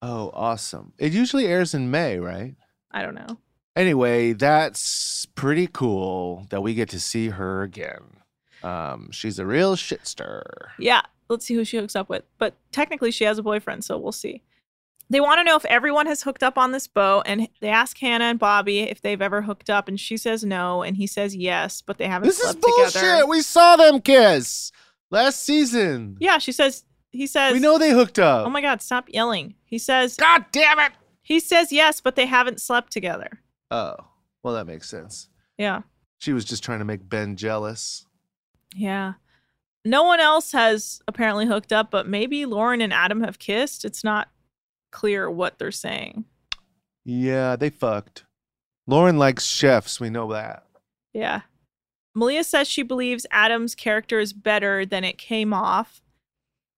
[SPEAKER 3] Oh, awesome. It usually airs in May, right?
[SPEAKER 2] I don't know.
[SPEAKER 3] Anyway, that's pretty cool that we get to see her again. Um, she's a real shitster.
[SPEAKER 2] Yeah, let's see who she hooks up with. But technically, she has a boyfriend, so we'll see. They want to know if everyone has hooked up on this boat, and they ask Hannah and Bobby if they've ever hooked up, and she says no, and he says yes, but they haven't
[SPEAKER 3] this is bullshit.
[SPEAKER 2] together.
[SPEAKER 3] We saw them kiss last season.
[SPEAKER 2] Yeah, she says. He says.
[SPEAKER 3] We know they hooked up.
[SPEAKER 2] Oh my god! Stop yelling. He says.
[SPEAKER 3] God damn it!
[SPEAKER 2] He says yes, but they haven't slept together.
[SPEAKER 3] Oh, well, that makes sense.
[SPEAKER 2] Yeah.
[SPEAKER 3] She was just trying to make Ben jealous.
[SPEAKER 2] Yeah. No one else has apparently hooked up, but maybe Lauren and Adam have kissed. It's not clear what they're saying.
[SPEAKER 3] Yeah, they fucked. Lauren likes chefs. We know that.
[SPEAKER 2] Yeah. Malia says she believes Adam's character is better than it came off.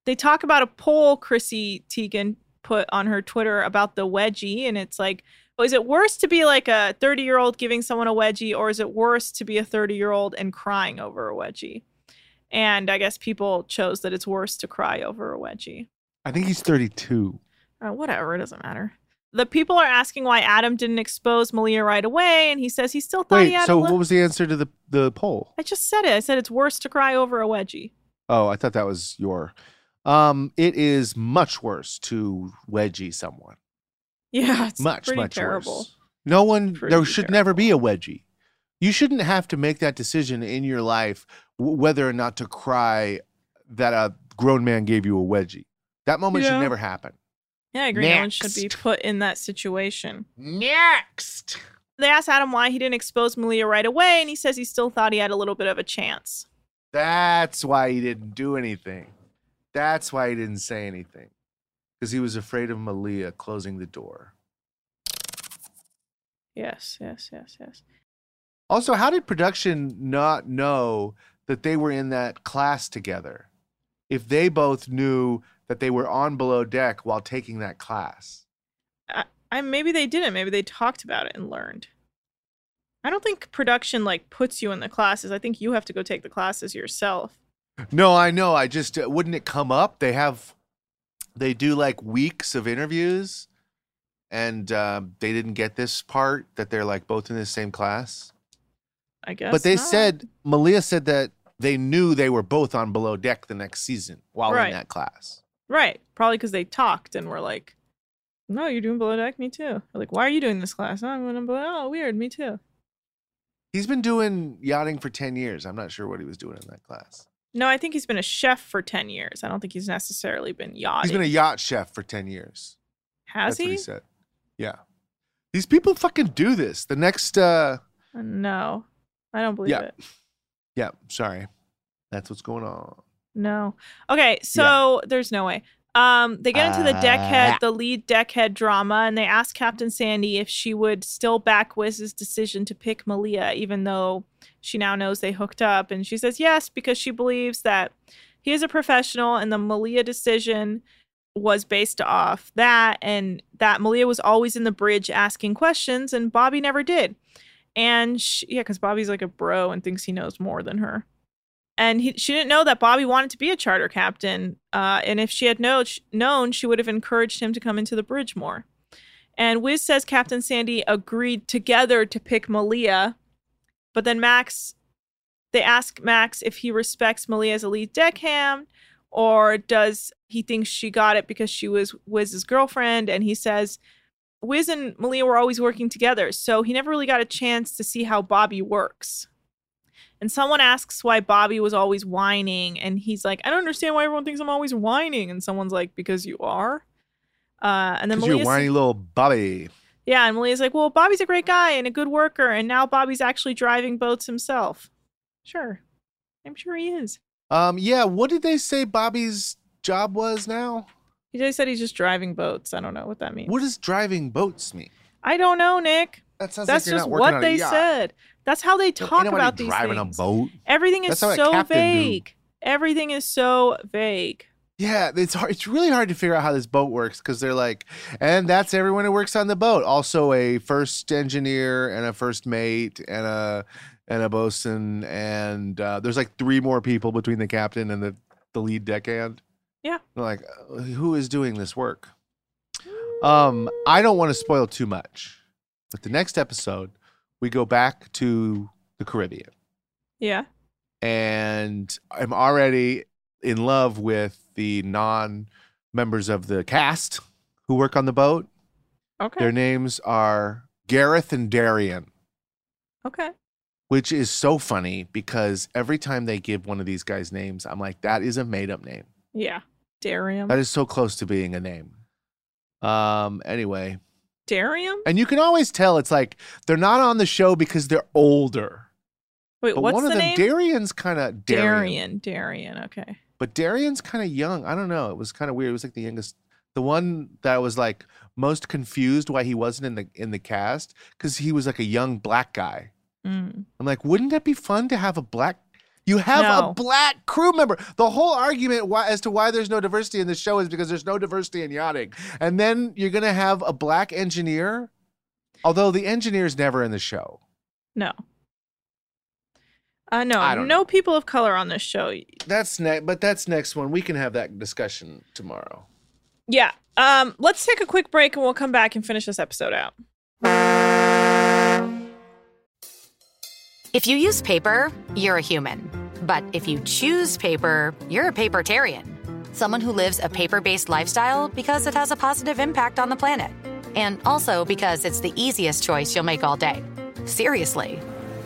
[SPEAKER 2] They talk about a poll Chrissy Teigen put on her Twitter about the wedgie, and it's like, oh, is it worse to be like a 30 year old giving someone a wedgie, or is it worse to be a 30 year old and crying over a wedgie? And I guess people chose that it's worse to cry over a wedgie.
[SPEAKER 3] I think he's 32.
[SPEAKER 2] Uh, whatever, it doesn't matter. The people are asking why Adam didn't expose Malia right away, and he says he still thought
[SPEAKER 3] Wait,
[SPEAKER 2] he had.
[SPEAKER 3] so what was the answer to the the poll?
[SPEAKER 2] I just said it. I said it's worse to cry over a wedgie.
[SPEAKER 3] Oh, I thought that was your. Um, it is much worse to wedgie someone.
[SPEAKER 2] Yeah, it's
[SPEAKER 3] much
[SPEAKER 2] pretty
[SPEAKER 3] much
[SPEAKER 2] terrible.
[SPEAKER 3] worse. No one.
[SPEAKER 2] Pretty
[SPEAKER 3] there should never be a wedgie. You shouldn't have to make that decision in your life w- whether or not to cry that a grown man gave you a wedgie. That moment
[SPEAKER 2] Yeah.
[SPEAKER 3] should never happen.
[SPEAKER 2] Yeah, I agree. No one should be put in that situation.
[SPEAKER 3] Next.
[SPEAKER 2] They asked Adam why he didn't expose Malia right away, and he says he still thought he had a little bit of a chance.
[SPEAKER 3] That's why he didn't do anything. That's why he didn't say anything. Because he was afraid of Malia closing the door.
[SPEAKER 2] Yes, yes, yes, yes.
[SPEAKER 3] Also, how did production not know that they were in that class together? If they both knew that they were on below deck while taking that class.
[SPEAKER 2] I, I maybe they didn't. Maybe they talked about it and learned. I don't think production like puts you in the classes. I think you have to go take the classes yourself.
[SPEAKER 3] No, I know. I just uh, wouldn't it come up? They have, they do like weeks of interviews, and uh, they didn't get this part that they're like both in the same class.
[SPEAKER 2] I guess.
[SPEAKER 3] but they
[SPEAKER 2] not.
[SPEAKER 3] said Malia said that they knew they were both on below deck the next season while
[SPEAKER 2] Right.
[SPEAKER 3] in that class.
[SPEAKER 2] Right. Probably because they talked and were like, no, you're doing below deck. Me too. They're like, why are you doing this class? "Oh, I'm going below. Oh, weird. Me too.
[SPEAKER 3] He's been doing yachting for 10 years. I'm not sure what he was doing in that class.
[SPEAKER 2] No, I think he's been a chef for 10 years. I don't think he's necessarily been yachting.
[SPEAKER 3] He's been a yacht chef for 10 years.
[SPEAKER 2] Has
[SPEAKER 3] That's what
[SPEAKER 2] he?
[SPEAKER 3] he said. Yeah. These people fucking do this. The next uh
[SPEAKER 2] Uh, No, I don't believe
[SPEAKER 3] Yeah.
[SPEAKER 2] it.
[SPEAKER 3] yeah, sorry. That's what's going on.
[SPEAKER 2] No. Okay, so there's no way. Um, they get into the deckhead,
[SPEAKER 3] Ah.
[SPEAKER 2] the lead deckhead drama, and they ask Captain Sandy if she would still back Wiz's decision to pick Malia, even though she now knows they hooked up. And she says yes because she believes that he is a professional, and the Malia decision was based off that, and that Malia was always in the bridge asking questions, and Bobby never did. And she, yeah, because Bobby's like a bro and thinks he knows more than her and he, she didn't know that Bobby wanted to be a charter captain. Uh, and if she had know, known, she would have encouraged him to come into the bridge more. And Wiz says Captain Sandy agreed together to pick Malia, but then Max, they ask Max if he respects Malia as a lead deckhand, or does he think she got it because she was Wiz's girlfriend? And he says Wiz and Malia were always working together, so he never really got a chance to see how Bobby works. And someone asks why Bobby was always whining, and he's like, "I don't understand why everyone thinks I'm always whining." And someone's like, "Because you are." Uh, and then Malia's,
[SPEAKER 3] whiny little Bobby.
[SPEAKER 2] Yeah, and Malia's like, "Well, Bobby's a great guy and a good worker, and now Bobby's actually driving boats himself." Sure, I'm sure he is.
[SPEAKER 3] Um, yeah, what did they say Bobby's job was now?
[SPEAKER 2] He just said he's just driving boats. I don't know what that means.
[SPEAKER 3] What does driving boats mean?
[SPEAKER 2] I don't know, Nick.
[SPEAKER 3] That sounds
[SPEAKER 2] That's
[SPEAKER 3] like you're
[SPEAKER 2] just what they said. That's how they talk about these
[SPEAKER 3] driving
[SPEAKER 2] things.
[SPEAKER 3] a boat.
[SPEAKER 2] Everything is
[SPEAKER 3] That's how a
[SPEAKER 2] so vague. Everything is so vague.
[SPEAKER 3] Yeah, it's hard. It's really hard to figure out how this boat works because they're like, and that's everyone who works on the boat. Also, a first engineer and a first mate and a and a bosun, and uh, there's like three more people between the captain and the the lead deckhand.
[SPEAKER 2] Yeah.
[SPEAKER 3] They're like, uh, who is doing this work? Um, I don't want to spoil too much, but the next episode we go back to the Caribbean
[SPEAKER 2] Yeah.
[SPEAKER 3] and I'm already in love with the non members of the cast who work on the boat.
[SPEAKER 2] Okay.
[SPEAKER 3] Their names are Gareth and Darian,
[SPEAKER 2] okay.
[SPEAKER 3] which is so funny because every time they give one of these guys names, I'm like, that is a made up name.
[SPEAKER 2] Yeah. Darium.
[SPEAKER 3] That is so close to being a name. Um, anyway,
[SPEAKER 2] Darium?
[SPEAKER 3] and you can always tell it's like they're not on the show because they're older.
[SPEAKER 2] Wait,
[SPEAKER 3] But
[SPEAKER 2] what's
[SPEAKER 3] one
[SPEAKER 2] the
[SPEAKER 3] of them,
[SPEAKER 2] name?
[SPEAKER 3] Darian's kind of
[SPEAKER 2] Darian. Darian. Okay.
[SPEAKER 3] But Darian's kind of young. I don't know. It was kind of weird. It was like the youngest, the one that was like most confused why he wasn't in the in the cast because he was like a young black guy.
[SPEAKER 2] Mm.
[SPEAKER 3] I'm like, wouldn't that be fun to have a black? You have
[SPEAKER 2] No.
[SPEAKER 3] a black crew member. The whole argument why, as to why there's no diversity in the show is because there's no diversity in yachting, and then you're gonna have a black engineer. Although the engineer's never in the show.
[SPEAKER 2] No. Uh, no,
[SPEAKER 3] I don't
[SPEAKER 2] no people of color on this show.
[SPEAKER 3] That's next, but that's next one. We can have that discussion tomorrow.
[SPEAKER 2] Yeah. Um, let's take a quick break and we'll come back and finish this episode out.
[SPEAKER 4] If you use paper, you're a human. But if you choose paper, you're a papertarian. Someone who lives a paper based lifestyle because it has a positive impact on the planet. And also because it's the easiest choice you'll make all day. Seriously.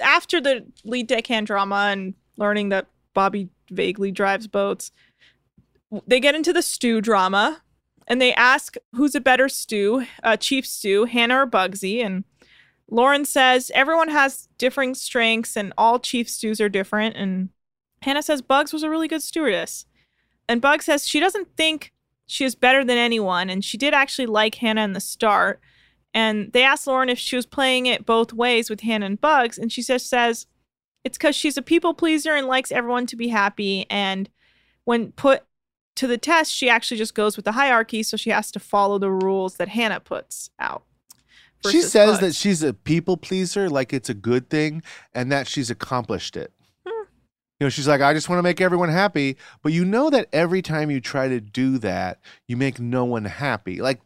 [SPEAKER 2] After the lead deckhand drama and learning that Bobby vaguely drives boats, they get into the stew drama and they ask who's a better stew, uh, Chief Stew, Hannah or Bugsy. And Lauren says everyone has differing strengths and all Chief Stews are different. And Hannah says Bugs was a really good stewardess. And Bugs says she doesn't think she is better than anyone. And she did actually like Hannah in the start. And they asked Lauren if she was playing it both ways with Hannah and Bugs. And she just says it's because she's a people pleaser and likes everyone to be happy. And when put to the test, she actually just goes with the hierarchy. So she has to follow the rules that Hannah puts out.
[SPEAKER 3] She says
[SPEAKER 2] Bugs.
[SPEAKER 3] that she's a people pleaser, like it's a good thing, and that she's accomplished it.
[SPEAKER 2] Hmm.
[SPEAKER 3] You know, she's like, I just want to make everyone happy. But you know that every time you try to do that, you make no one happy. Like,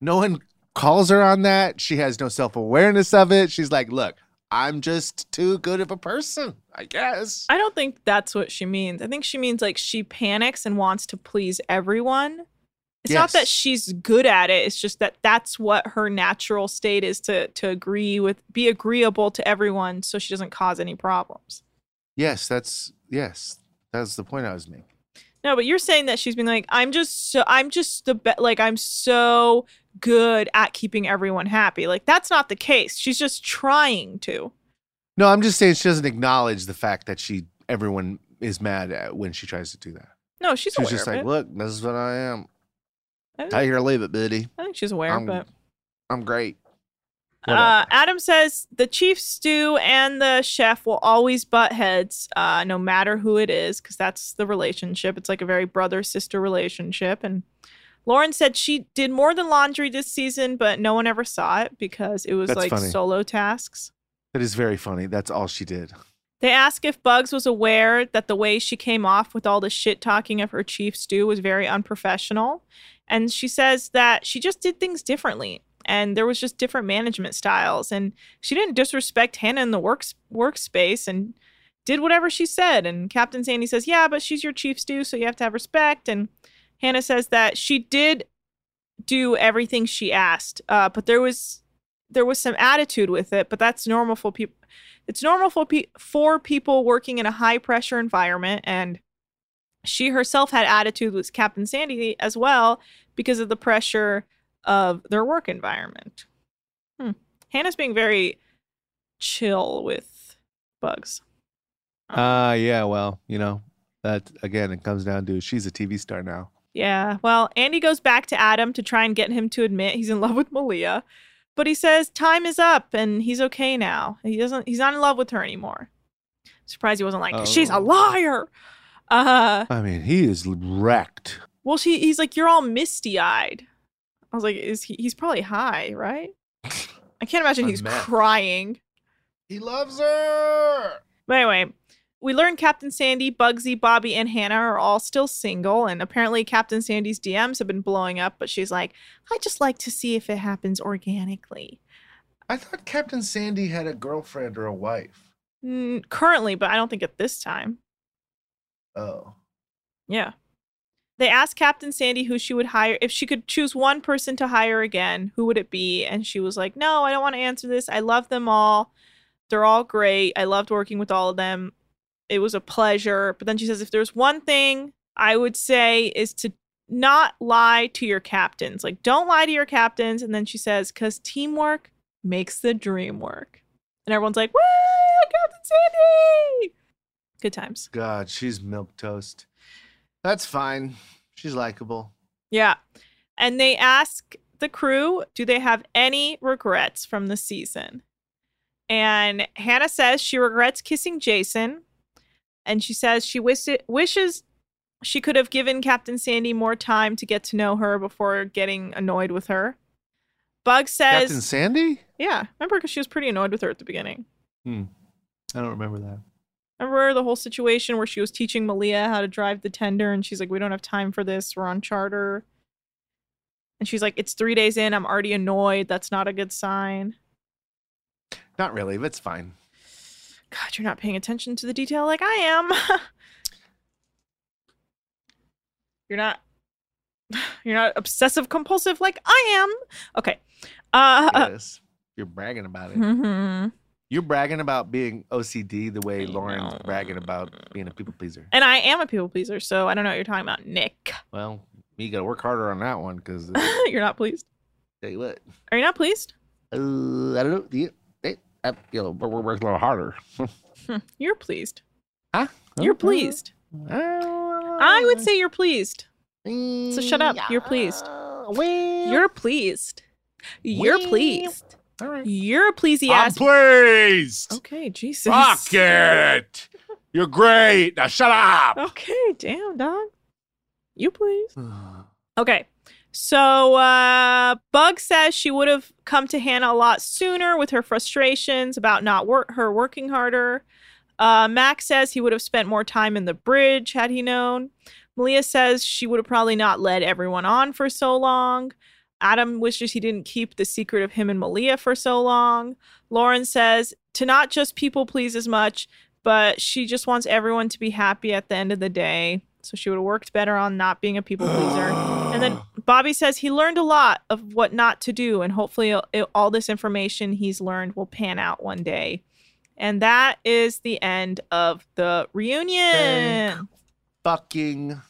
[SPEAKER 3] no one calls her on that. She has no self awareness of it. She's like, look, I'm just too good of a person, I guess.
[SPEAKER 2] I don't think that's what she means. I think she means like she panics and wants to please everyone. It's not that she's good at it. It's just that that's what her natural state is to to agree with, be agreeable to everyone, so she doesn't cause any problems.
[SPEAKER 3] Yes, that's, yes, that's the point I was making.
[SPEAKER 2] No, but you're saying that she's been like, I'm just so, I'm just the be- like, I'm so good at keeping everyone happy. Like that's not the case. She's just trying to.
[SPEAKER 3] No, I'm just saying she doesn't acknowledge the fact that she, everyone is mad at when she tries to do that.
[SPEAKER 2] No, she's,
[SPEAKER 3] She's just like,
[SPEAKER 2] it.
[SPEAKER 3] look, this is what I am.
[SPEAKER 2] I think,
[SPEAKER 3] Take it or leave it, buddy.
[SPEAKER 2] I think she's aware,
[SPEAKER 3] I'm,
[SPEAKER 2] but
[SPEAKER 3] I'm great.
[SPEAKER 2] Uh, Adam says the chief stew and the chef will always butt heads, uh, no matter who it is, because that's the relationship. It's like a very brother sister relationship. And Lauren said she did more than laundry this season, but no one ever saw it because it was
[SPEAKER 3] That's
[SPEAKER 2] like
[SPEAKER 3] funny.
[SPEAKER 2] solo tasks.
[SPEAKER 3] That is very funny. That's all she did.
[SPEAKER 2] They ask if Bugs was aware that the way she came off with all the shit talking of her chief stew was very unprofessional. And she says that she just did things differently and there was just different management styles. And she didn't disrespect Hannah in the works workspace and did whatever she said. And Captain Sandy says, Yeah, but she's your chief stew, so you have to have respect. And Hannah says that she did do everything she asked, uh, but there was there was some attitude with it, but that's normal for people. It's normal for pe- for people working in a high pressure environment, and she herself had attitude with Captain Sandy as well because of the pressure of their work environment. Hmm. Hannah's being very chill with bugs.
[SPEAKER 3] Ah, yeah. Well, you know, that again, it comes down to she's a TV star now.
[SPEAKER 2] Yeah. Well, Andy goes back to Adam to try and get him to admit he's in love with Malia, but he says time is up and he's okay now. He doesn't. He's not in love with her anymore. Surprised he wasn't like she's a
[SPEAKER 3] Oh.
[SPEAKER 2] liar. Uh.
[SPEAKER 3] I mean, he is wrecked.
[SPEAKER 2] Well, she. He's like you're all misty eyed. I was like, is he? He's probably high, right? I can't imagine he's crying.
[SPEAKER 3] He loves her.
[SPEAKER 2] But anyway, we learn Captain Sandy, Bugsy, Bobby, and Hannah are all still single, and apparently Captain Sandy's DMs have been blowing up. But she's like, I just like to see if it happens organically.
[SPEAKER 3] I thought Captain Sandy had a girlfriend or a wife.
[SPEAKER 2] Mm, currently, but I don't think at this time.
[SPEAKER 3] Oh.
[SPEAKER 2] Yeah. They asked Captain Sandy who she would hire. If she could choose one person to hire again, who would it be? And she was like, No, I don't want to answer this. I love them all. They're all great. I loved working with all of them. It was a pleasure. But then she says, If there's one thing I would say is to not lie to your captains. Like, don't lie to your captains. And then she says, Because teamwork makes the dream work. And everyone's like, Woo, Captain Sandy! Good times.
[SPEAKER 3] God, she's milk toast. That's fine. She's likable.
[SPEAKER 2] Yeah. And they ask the crew, do they have any regrets from the season? And Hannah says she regrets kissing Jason. And she says she wish- wishes she could have given Captain Sandy more time to get to know her before getting annoyed with her. Bug says,
[SPEAKER 3] Captain Sandy?
[SPEAKER 2] Yeah, remember because she was pretty annoyed with her at the beginning.
[SPEAKER 3] Hmm. I don't remember that.
[SPEAKER 2] Remember the whole situation where she was teaching Malia how to drive the tender and she's like, We don't have time for this. We're on charter. And she's like, It's three days in. I'm already annoyed. That's not a good sign.
[SPEAKER 3] Not really, but it's fine.
[SPEAKER 2] God, you're not paying attention to the detail like I am. you're not you're not obsessive compulsive like I am. Okay. Uh
[SPEAKER 3] yes. You're bragging about it.
[SPEAKER 2] mhm.
[SPEAKER 3] You're bragging about being OCD the way Lauren's bragging about being a people pleaser.
[SPEAKER 2] And I am a people pleaser, so I don't know what you're talking about, Nick.
[SPEAKER 3] Well, you got to work harder on that one because
[SPEAKER 2] you're not pleased.
[SPEAKER 3] tell you what,
[SPEAKER 2] Are you not pleased?
[SPEAKER 3] uh, I don't know. You, they, uh, you know, we're, working a little harder.
[SPEAKER 2] Hmm, You're pleased.
[SPEAKER 3] huh?
[SPEAKER 2] You're pleased. I would say you're pleased. So shut up. You're pleased. You're pleased. You're pleased.
[SPEAKER 3] All right.
[SPEAKER 2] You're a ass.
[SPEAKER 3] pleased.
[SPEAKER 2] okay, Jesus.
[SPEAKER 3] Fuck it. You're great. Now shut up.
[SPEAKER 2] Okay, damn, dog. You please. Okay. So uh Bug says she would have come to Hannah a lot sooner with her frustrations about not work her working harder. Uh Max says he would have spent more time in the bridge had he known. Malia says she would have probably not led everyone on for so long. Adam wishes he didn't keep the secret of him and Malia for so long. Lauren says to not just people please as much, but she just wants everyone to be happy at the end of the day. So she would have worked better on not being a people pleaser. And then Bobby says he learned a lot of what not to do, and hopefully, uh, all this information he's learned will pan out one day. And that is the end of the reunion.
[SPEAKER 3] Fucking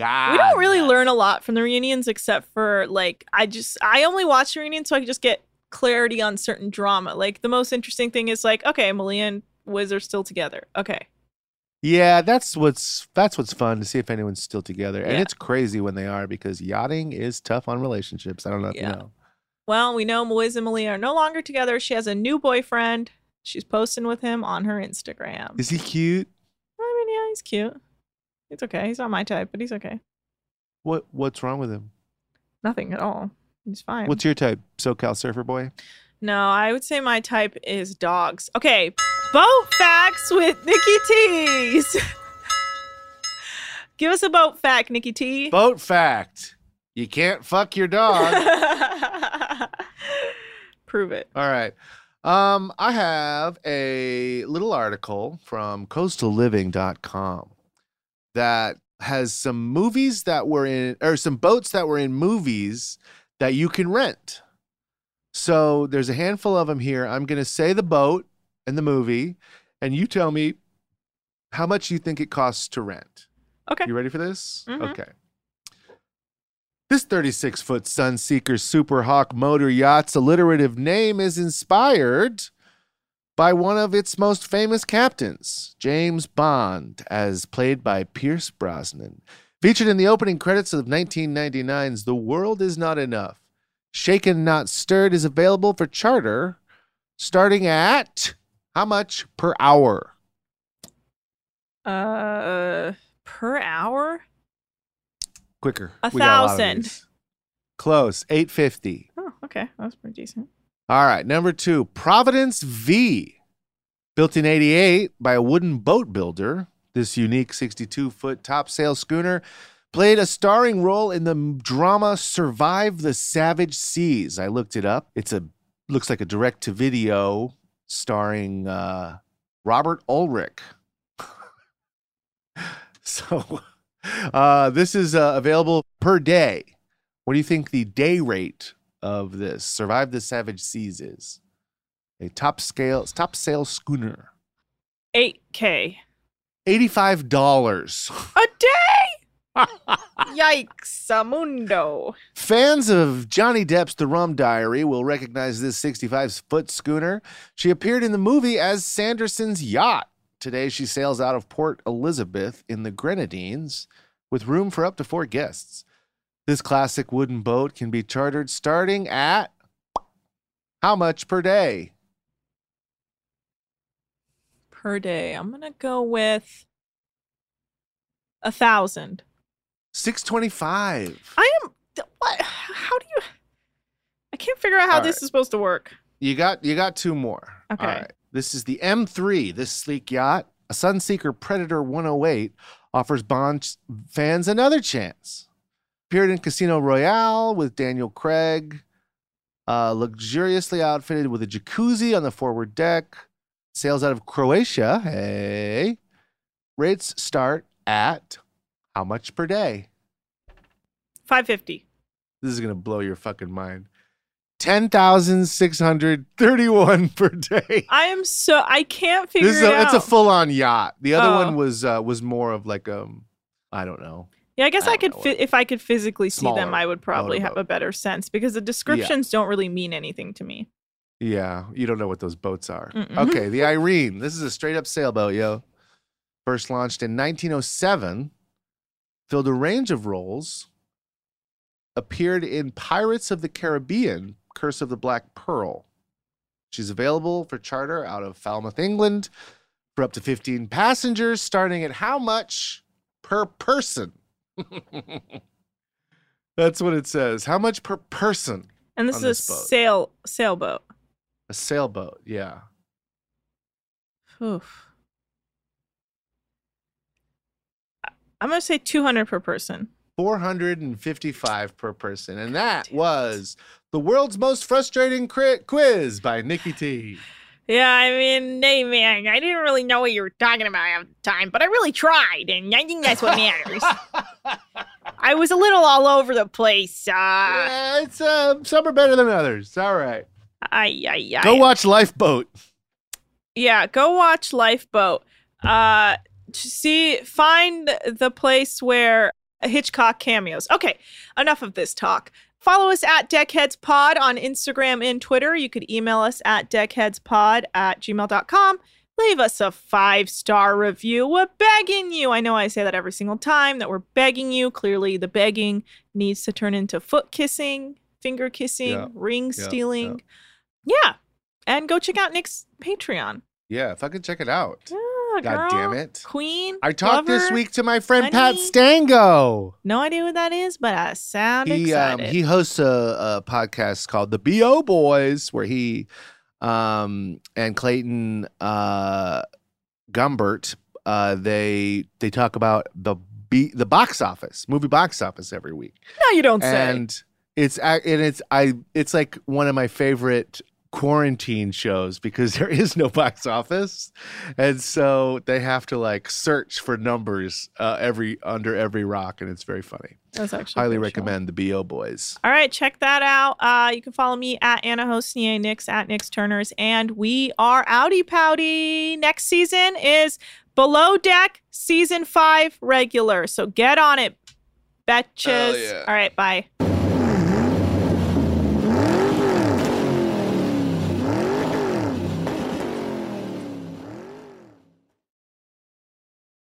[SPEAKER 3] God.
[SPEAKER 2] We don't really learn a lot from the reunions except for like I just I only watch the reunion so I can just get clarity on certain drama. Like the most interesting thing is like, okay, Malia and Wiz are still together. Okay.
[SPEAKER 3] Yeah, that's what's that's what's fun to see if anyone's still together, and
[SPEAKER 2] Yeah.
[SPEAKER 3] it's crazy when they are because yachting is tough on relationships. I don't know if
[SPEAKER 2] Yeah.
[SPEAKER 3] you know.
[SPEAKER 2] Well, we know Wiz and Malia are no longer together. She has a new boyfriend. She's posting with him on her Instagram.
[SPEAKER 3] Is he cute?
[SPEAKER 2] I mean, yeah, he's cute. It's okay. He's not my type, but he's okay.
[SPEAKER 3] What What's wrong with him?
[SPEAKER 2] Nothing at all. He's fine.
[SPEAKER 3] What's your type? SoCal surfer boy.
[SPEAKER 2] No, I would say my type is dogs. Okay, boat facts with Nikki T's. Give us a boat fact, Nikki T.
[SPEAKER 3] Boat fact: You can't fuck your dog.
[SPEAKER 2] Prove it.
[SPEAKER 3] All right. Um, I have a little article from coastalliving.com that has some movies that were in, or some boats that were in movies that you can rent. So there's a handful of them here. I'm going to say the boat and the movie, and you tell me how much you think it costs to rent.
[SPEAKER 2] Okay.
[SPEAKER 3] You ready for this?
[SPEAKER 2] Mhm.
[SPEAKER 3] Okay. This 36 foot Sunseeker Super Hawk motor yacht's alliterative name is inspired by one of its most famous captains, James Bond, as played by Pierce Brosnan. Featured in the opening credits of 1999's The World Is Not Enough, Shaken Not Stirred is available for charter starting at how much per hour?
[SPEAKER 2] Uh, per hour?
[SPEAKER 3] Quicker.
[SPEAKER 2] A
[SPEAKER 3] We got lot of
[SPEAKER 2] thousand.
[SPEAKER 3] Close. 850.
[SPEAKER 2] Oh, okay. That was pretty decent.
[SPEAKER 3] All right, number two, Providence V. Built in 88 by a wooden boat builder, this unique 62 foot topsail schooner played a starring role in the drama Survive the Savage Seas. I looked it up. It's a looks like a direct to video starring uh, Robert Urich. So uh, this is uh, available per day. What do you think the day rate of this Survive the Savage Seas is? A top scale, top sale schooner.
[SPEAKER 2] 8K.
[SPEAKER 3] Eighty-five dollars.
[SPEAKER 2] A day? Yikes, Amundo.
[SPEAKER 3] Fans of Johnny Depp's The Rum Diary will recognize this 65 foot schooner. She appeared in the movie as Sanderson's yacht. Today, she sails out of Port Elizabeth in the Grenadines with room for up to four guests. This classic wooden boat can be chartered starting at how much per day?
[SPEAKER 2] Per day. I'm going to go with a thousand.
[SPEAKER 3] 625.
[SPEAKER 2] I am. What? How do you. I can't figure out how
[SPEAKER 3] All
[SPEAKER 2] this
[SPEAKER 3] right.
[SPEAKER 2] is supposed to work.
[SPEAKER 3] You got you got two more.
[SPEAKER 2] Okay.
[SPEAKER 3] All right. This is the M3. This sleek yacht, a Sunseeker Predator 108, offers Bond fans another chance. Appeared in Casino Royale with Daniel Craig. Uh, luxuriously outfitted with a jacuzzi on the forward deck. Sails out of Croatia. Hey. Rates start at how much per day?
[SPEAKER 2] 550.
[SPEAKER 3] This is gonna blow your fucking mind. Ten thousand six hundred thirty-one per day.
[SPEAKER 2] I am so. I can't figure
[SPEAKER 3] This is
[SPEAKER 2] it out.
[SPEAKER 3] it's a full-on yacht. The other
[SPEAKER 2] Oh.
[SPEAKER 3] one was uh, was more of like um, I don't know.
[SPEAKER 2] Yeah, I guess
[SPEAKER 3] I
[SPEAKER 2] I, could fit if I could physically see them, I would probably have a better sense because the descriptions don't really mean anything to me.
[SPEAKER 3] Yeah, you don't know what those boats are.
[SPEAKER 2] Mm-mm.
[SPEAKER 3] Okay, the Irene. This is a straight-up sailboat, yo. First launched in 1907, filled a range of roles. Appeared in Pirates of the Caribbean: Curse of the Black Pearl. She's available for charter out of Falmouth, England, for up to 15 passengers, starting at how much per person? That's what it says. How much per person?
[SPEAKER 2] And this is
[SPEAKER 3] this
[SPEAKER 2] a
[SPEAKER 3] boat.
[SPEAKER 2] sail sailboat.
[SPEAKER 3] A sailboat, yeah.
[SPEAKER 2] Oof. I'm gonna say 200 per person.
[SPEAKER 3] 455 per person. And that was the world's most frustrating cri- quiz by Nikki T.
[SPEAKER 2] Yeah, I mean, hey man, I didn't really know what you were talking about at the time, but I really tried, and I think that's what matters. I was a little all over the place. Uh,
[SPEAKER 3] Yeah, it's uh, some are better than others. All right.
[SPEAKER 2] ay, ay, ay.
[SPEAKER 3] Go watch Lifeboat.
[SPEAKER 2] Yeah, go watch Lifeboat. Uh, to see, find the place where Hitchcock cameos. Okay, enough of this talk. Follow us at Deckheads Pod on Instagram and Twitter. You could email us at deckheadspod at gmail.com. Leave us a five star review. We're begging you. I know I say that every single time that we're begging you. Clearly, the begging needs to turn into foot kissing, finger kissing,
[SPEAKER 3] Yeah,
[SPEAKER 2] ring
[SPEAKER 3] yeah,
[SPEAKER 2] stealing. Yeah. And go check out Nick's Patreon.
[SPEAKER 3] Yeah, if I fucking check it out. God
[SPEAKER 2] girl.
[SPEAKER 3] damn it.
[SPEAKER 2] Queen.
[SPEAKER 3] I talked this week to my friend Pat. Stango.
[SPEAKER 2] No idea what that is, but I sound
[SPEAKER 3] He um,
[SPEAKER 2] excited.
[SPEAKER 3] he hosts a, a podcast called The BO Boys, where he um and Clayton uh Gumbert uh they they talk about the B, the box office, movie box office every week.
[SPEAKER 2] no, you don't say.
[SPEAKER 3] and it's and it's I it's like one of my favorite quarantine shows because there is no box office and so they have to like search for numbers uh, every under every rock and it's very funny
[SPEAKER 2] That's actually
[SPEAKER 3] highly
[SPEAKER 2] good show.
[SPEAKER 3] recommend the bo boys
[SPEAKER 2] All right, check that out. Uh, you can follow me at Anna Hossnieh, Nix at Nix Turners, and we are Outy Pouty. Next season is Below Deck Season 5 regular. So get on it, betches.
[SPEAKER 3] yeah.
[SPEAKER 2] All right, bye.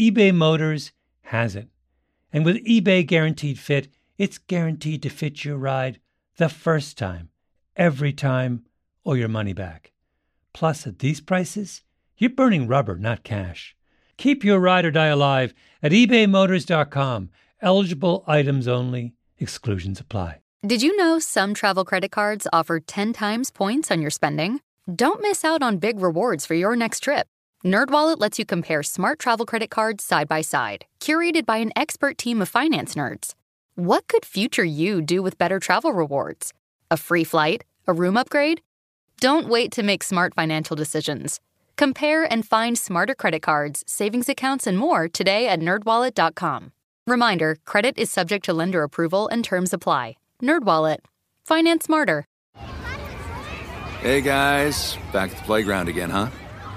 [SPEAKER 5] eBay Motors has it. And with eBay Guaranteed Fit, it's guaranteed to fit your ride the first time, every time, or your money back. Plus, at these prices, you're burning rubber, not cash. Keep your ride or die alive at ebaymotors.com. Eligible items only, exclusions apply.
[SPEAKER 6] Did you know some travel credit cards offer 10 times points on your spending? Don't miss out on big rewards for your next trip. NerdWallet lets you compare smart travel credit cards side by side, curated by an expert team of finance nerds. What could future you do with better travel rewards? A free flight? A room upgrade? Don't wait to make smart financial decisions. Compare and find smarter credit cards, savings accounts, and more today at nerdwallet.com. Reminder, credit is subject to lender approval and terms apply. NerdWallet. Finance smarter.
[SPEAKER 7] Hey guys, back at the playground again, huh?